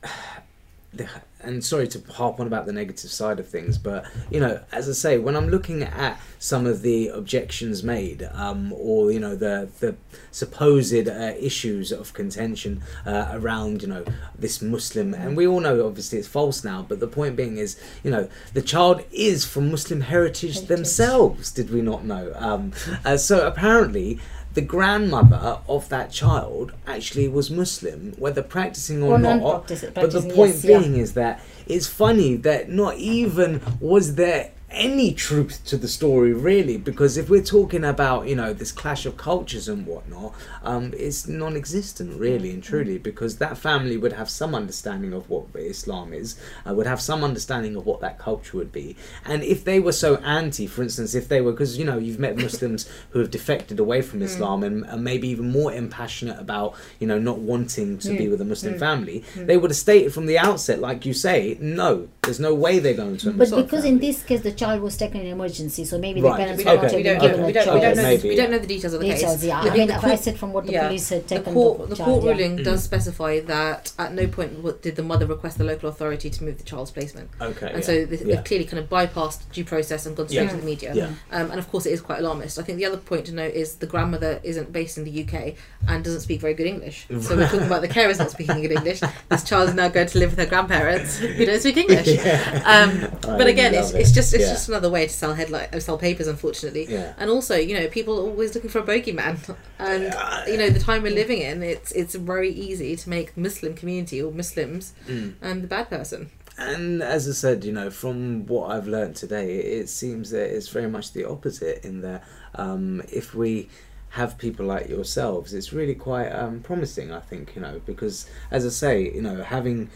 S1: [sighs] the, and sorry to harp on about the negative side of things, but you know, as I say, when I'm looking at some of the objections made, um, or you know, the the supposed uh, issues of contention uh, around you know this Muslim, and we all know obviously it's false now, but the point being is, you know, the child is from Muslim heritage,
S3: Heritage.
S1: themselves. Did we not know? Um, uh, so apparently. The grandmother of that child actually was Muslim, whether practicing or
S3: Or
S1: not.
S3: non-practice-
S1: But the point
S3: yes, yeah.
S1: being is that it's funny that not even was there any truth to the story really because if we're talking about you know this clash of cultures and whatnot um, it's non-existent really and truly mm. because that family would have some understanding of what islam is uh, would have some understanding of what that culture would be. And if they were so anti for instance if they were because you know you've met [laughs] muslims who have defected away from mm. islam and, and maybe even more impassionate about you know not wanting to be with a muslim mm. family they would have stated from the outset like you say no there's no way they're going to a
S3: But
S1: Muslim
S3: because in this case the child was taken in emergency, so maybe
S1: Right.
S3: the parents
S2: We
S3: would
S2: don't,
S3: not
S1: Okay,
S2: we
S3: have
S2: don't,
S3: been
S2: we
S3: given
S2: don't,
S3: a
S2: we don't, we don't know.
S1: Maybe,
S2: the, we don't know the details of the
S3: Details,
S2: case.
S3: yeah.
S2: The-
S3: I mean,
S2: the
S3: I said from what the
S2: yeah,
S3: police had
S2: the
S3: taken
S2: court,
S3: the,
S2: the
S3: child,
S2: court
S3: yeah.
S2: ruling
S1: Mm.
S2: does specify that at no point did the mother request the local authority to move the child's placement,
S1: okay
S2: and
S1: yeah.
S2: so they, they've clearly kind of bypassed due process and gone straight
S1: Yeah.
S2: to the media.
S1: yeah
S2: Um, and of course, it is quite alarmist. I think the other point to note is the grandmother isn't based in the UK and doesn't speak very good English. So we're talking about the [laughs] carers not speaking good English. This child is now going to live with her grandparents who don't speak English. [laughs] Um, but again, it's,
S1: love
S2: it's just it's
S1: Yeah.
S2: just another way to sell headline, uh, sell papers, unfortunately.
S1: Yeah.
S2: And also, you know, people are always looking for a bogeyman, [laughs] and
S1: Yeah.
S2: you know, the time we're living in, it's it's very easy to make the Muslim community or Muslims
S1: Mm.
S2: um, the bad person.
S1: And as I said, you know, from what I've learned today, it seems that it's very much the opposite. In that, um, if we have people like yourselves, it's really quite um, promising. I think you know because, as I say, you know, having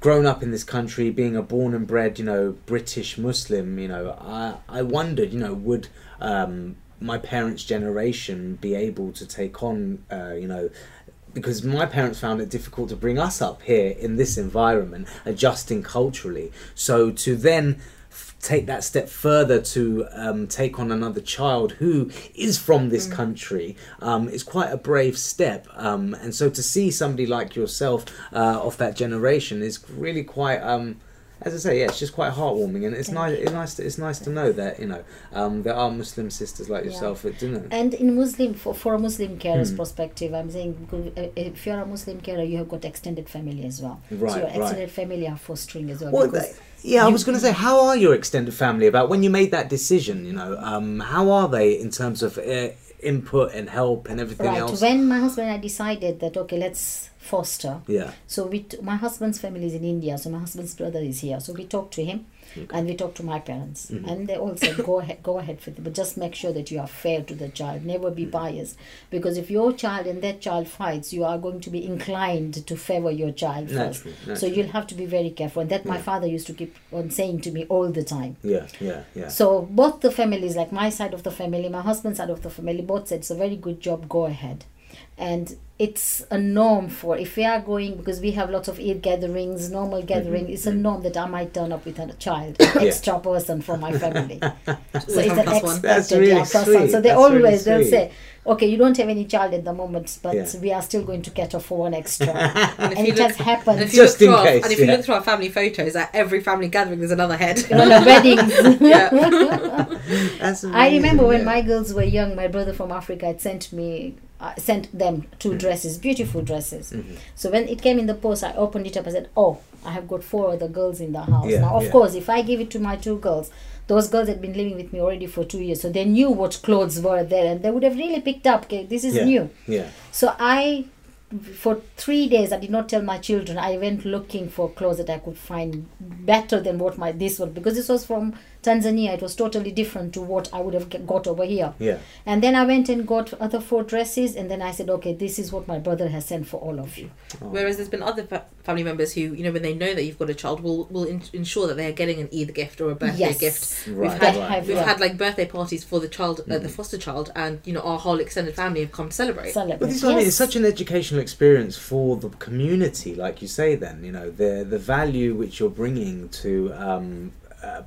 S1: grown up in this country, being a born and bred, you know, British Muslim, you know, I I wondered, you know, would um, my parents' generation be able to take on, uh, you know. because my parents found it difficult to bring us up here in this environment, adjusting culturally. So to then take that step further to um, take on another child who is from this country um, is quite a brave step. Um, and so to see somebody like yourself uh, of that generation is really quite. Um, as I say, yeah, it's just quite heartwarming, and it's
S3: Thank
S1: nice. It's nice. To, it's nice to know that you know um, there are Muslim sisters like
S3: Yeah.
S1: yourself that do know.
S3: And in Muslim, for, for a Muslim carer's
S1: Hmm.
S3: perspective, I'm saying uh, if you're a Muslim carer, you have got extended family as well.
S1: Right,
S3: so your
S1: right.
S3: extended family are fostering as well.
S1: Well,
S3: because
S1: th- yeah, I was going to say, how are your extended family about when you made that decision? You know, um, how are they in terms of uh, input and help and everything
S3: right
S1: else?
S3: when my husband and I decided that okay, let's foster.
S1: yeah,
S3: So we, t- my husband's family is in India, so my husband's brother is here. So we talked to him, and we talked to my parents,
S1: Mm-hmm.
S3: and they all said, "Go ahead, go ahead with it, but just make sure that you are fair to the child. Never
S1: Mm-hmm.
S3: be biased, because if your child and that child fights, you are going to be inclined to favor your child first.
S1: Naturally,
S3: So you'll have to be very careful. And that my father used to keep on saying to me all the time.
S1: yeah, yeah, yeah.
S3: So both the families, like my side of the family, my husband's side of the family, both said it's a very good job. Go ahead, and it's a norm for if we are going because we have lots of Eid gatherings, normal mhm. gathering. It's a norm that I might turn up with a child, [coughs] extra person for my family. [laughs] so it's an
S2: one plus one.
S3: expected
S1: That's really
S3: yeah,
S1: sweet.
S3: one. So they
S1: That's really
S3: always they'll say, okay, you don't have any child at the moment, but
S1: Yeah.
S3: we are still going to cater for one extra, [laughs]
S2: And
S3: and it
S2: look,
S3: has happened.
S2: and
S1: Just
S2: look through
S1: in
S2: our,
S1: case,
S2: and if you look through our family photos, at every family gathering, there's another head.
S3: on the weddings. [laughs]
S2: yeah.
S1: That's
S3: I remember
S1: amazing,
S3: when my girls were young, my brother from Africa had sent me, uh, sent them two
S1: Mm-hmm.
S3: dresses, beautiful dresses. So when it came in the post, I opened it up. I said, "Oh, I have got four other girls in the house."
S1: Yeah,
S3: now, of
S1: yeah.
S3: course, if I give it to my two girls, those girls had been living with me already for two years, so they knew what clothes were there, and they would have really picked up. Okay, this is
S1: yeah.
S3: new.
S1: Yeah,
S3: So I, for three days, I did not tell my children. I went looking for clothes that I could find better than what my this was because this was from Tanzania. It was totally different to what I would have got over here.
S1: yeah.
S3: And then I went and got other four dresses, and then I said, okay, this is what my brother has sent for all of you.
S2: Whereas there's been other fa- family members who, you know, when they know that you've got a child, will will in- ensure that they are getting an Eid gift or a birthday
S3: Yes.
S2: gift.
S1: Right,
S2: we've had
S1: right.
S3: have,
S2: we've
S3: yeah.
S2: had like birthday parties for the child, uh, the foster child, and you know our whole extended family have come to celebrate.
S3: Celebrate.
S1: But this is I mean,
S3: Yes.
S1: it's such an educational experience for the community, like you say. Then you know the the value which you're bringing to um, uh,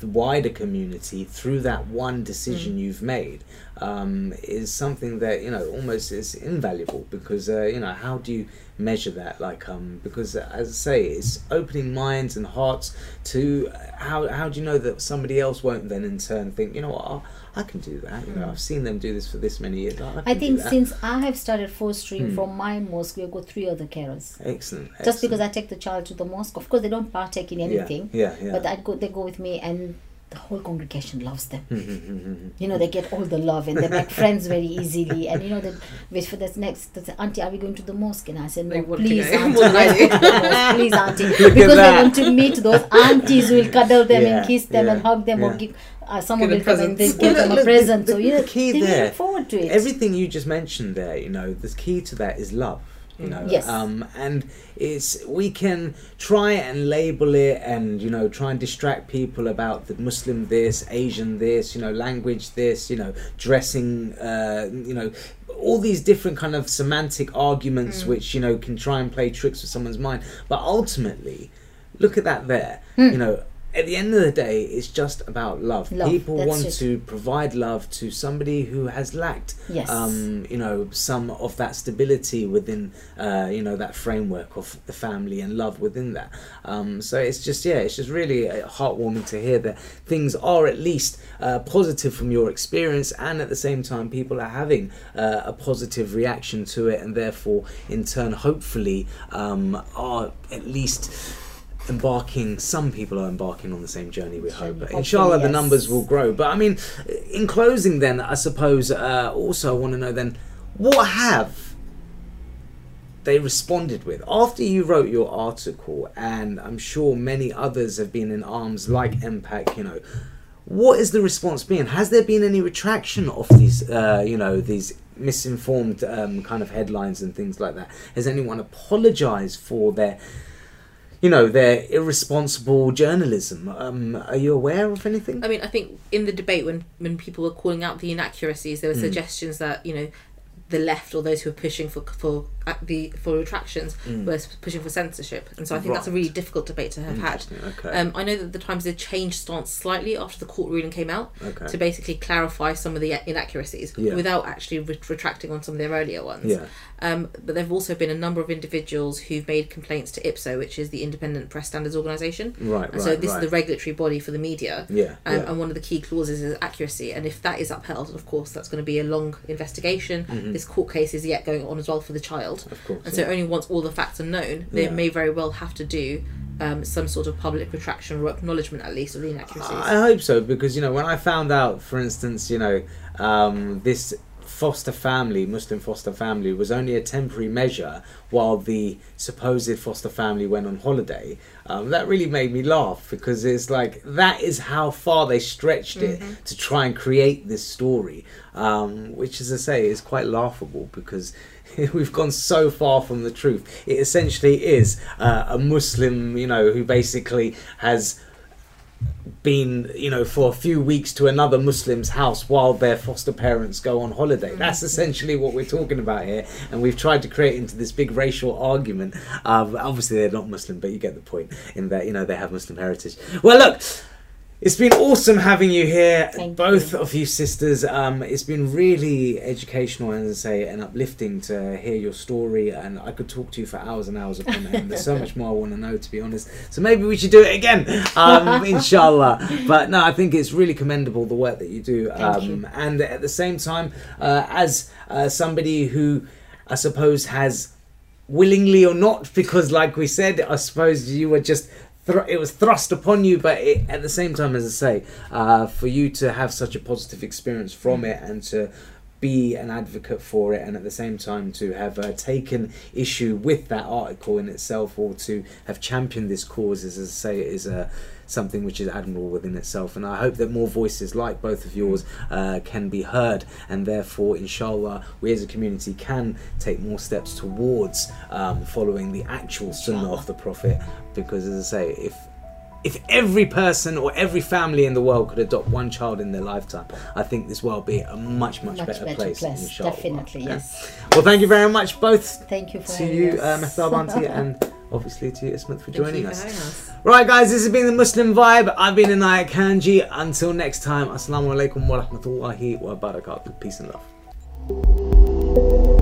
S1: the wider community through that one decision
S3: Mm.
S1: you've made um, is something that you know almost is invaluable because uh, you know how do you measure that like um because as I say it's opening minds and hearts to uh, how how do you know that somebody else won't then in turn think you know what I, I can do that you know I've seen them do this for this many years I,
S3: Mm. I think since I have started fostering
S1: Hmm.
S3: from my mosque, we've got three other carers.
S1: Excellent.
S3: Just because I take the child to the mosque, of course they don't partake in anything,
S1: Yeah, yeah.
S3: but I go, they go with me, and the whole congregation loves them.
S1: Hmm, hmm, hmm,
S3: you know they get all the love and they make friends very easily. And you know that wait for this next they say, auntie are we going to the mosque? And i said no
S2: want to
S3: please
S2: go
S3: auntie
S2: more [laughs] I
S3: let's
S2: do."
S3: go to the mosque, please auntie. [laughs] Because they want to meet those aunties who will cuddle them
S1: Yeah,
S3: and kiss them
S1: yeah,
S3: and hug them or give uh, someone
S2: Give
S3: will
S2: them
S3: come and they
S2: presents.
S3: give
S1: Well,
S3: them a
S1: look, the-
S3: present.
S1: The-
S3: so you know
S1: the key
S3: they
S1: there,
S3: look forward to it.
S1: Everything you just mentioned there, you know, the key to that is love. You know,
S3: Yes.
S1: um, and it's we can try and label it, and you know, try and distract people about the Muslim this, Asian this, you know, language this, you know, dressing, uh, you know, all these different kind of semantic arguments, which you know can try and play tricks with someone's mind. But ultimately, look at that there.
S3: Hmm.
S1: You know, at the end of the day, it's just about love.
S3: Love,
S1: People want
S3: it.
S1: to provide love to somebody who has lacked,
S3: Yes.
S1: um, you know, some of that stability within, uh, you know, that framework of the family and love within that. Um, so it's just, yeah, it's just really uh, heartwarming to hear that things are at least uh, positive from your experience, and at the same time, people are having uh, a positive reaction to it, and therefore, in turn, hopefully, um, are at least embarking some people are embarking on the same journey we hope.
S3: Hopefully,
S1: inshallah the numbers will grow. But i mean in closing then i suppose uh, also i want to know then what have they responded with? After you wrote your article and i'm sure many others have been in arms like MPAC you know what is the response been? Has there been any retraction of these uh, you know these misinformed um, kind of headlines and things like that? Has anyone apologized for their you know their irresponsible journalism um, are you aware of anything
S2: I mean, I think in the debate when when people were calling out the inaccuracies, there were
S1: Mm.
S2: suggestions that you know the left or those who are pushing for for the for retractions were pushing for censorship, and so I think that's a
S1: Mm.
S2: Really difficult debate to have had.
S1: Okay.
S2: Um, I know that the Times did change stance slightly after the court ruling came out
S1: Okay.
S2: to basically clarify some of the inaccuracies
S1: Yeah.
S2: without actually re- retracting on some of their earlier ones.
S1: Yeah.
S2: Um, but there have also been a number of individuals who've made complaints to IPSO, which is the Independent Press Standards Organisation.
S1: Right,
S2: And so this
S1: right.
S2: is the regulatory body for the media.
S1: Yeah,
S2: Um,
S1: yeah.
S2: And one of the key clauses is accuracy. And if that is upheld, of course, that's going to be a long investigation. This court case is yet going on as well for the child.
S1: Mm-hmm. Of course,
S2: And so
S1: yeah.
S2: only once all the facts are known, they
S1: Yeah.
S2: may very well have to do um, some sort of public retraction or acknowledgement, at least, of the inaccuracies.
S1: I hope so because you know when I found out, for instance, you know um, this foster family, Muslim foster family, was only a temporary measure while the supposed foster family went on holiday. Um, that really made me laugh because it's like that is how far they stretched it to try and create this story, um, which, as I say, is quite laughable because. [laughs] We've gone so far from the truth. It essentially is uh, a Muslim, you know, who basically has been, you know, for a few weeks to another Muslim's house while their foster parents go on holiday. That's essentially what we're talking about here, and we've tried to create into this big racial argument. Um, obviously, they're not Muslim, but you get the point in that you know they have Muslim heritage. Well, look. It's been awesome having you here,
S3: Thank
S1: both
S3: you.
S1: of you sisters. Um, it's been really educational and, as I say, and uplifting to hear your story. And I could talk to you for hours and hours upon end. There's so [laughs] much more I want to know, to be honest. So maybe we should do it again, um, [laughs] inshallah. But no, I think it's really commendable the work that you do. Um,
S3: you.
S1: and at the same time, uh, as uh, somebody who I suppose has willingly or not, because like we said, I suppose you were just. It was thrust upon you, but it, at the same time, as I say, uh, for you to have such a positive experience from it and to be an advocate for it, and at the same time to have uh, taken issue with that article in itself, or to have championed this cause, as I say, is uh, something which is admirable within itself. And I hope that more voices like both of yours uh, can be heard, and therefore, inshallah, we as a community can take more steps towards um, following the actual sunnah of the Prophet. Because, as I say, if if every person or every family in the world could adopt one child in their lifetime, I think this world would be a much, much,
S3: Much
S1: better,
S3: better
S1: place.
S3: place, definitely, yes.
S1: Well, thank you very much, both
S3: Thank you for
S1: to you, uh, Mehtab Auntie, [laughs] and obviously to you, Ismat, for
S2: Thank
S1: joining
S2: you
S1: us.
S2: having us.
S1: Right, guys, this has been the Muslim Vibe. I've been Inayat Kanji. Until next time, Assalamu alaikum wa rahmatullahi wa barakatuh. Peace and love.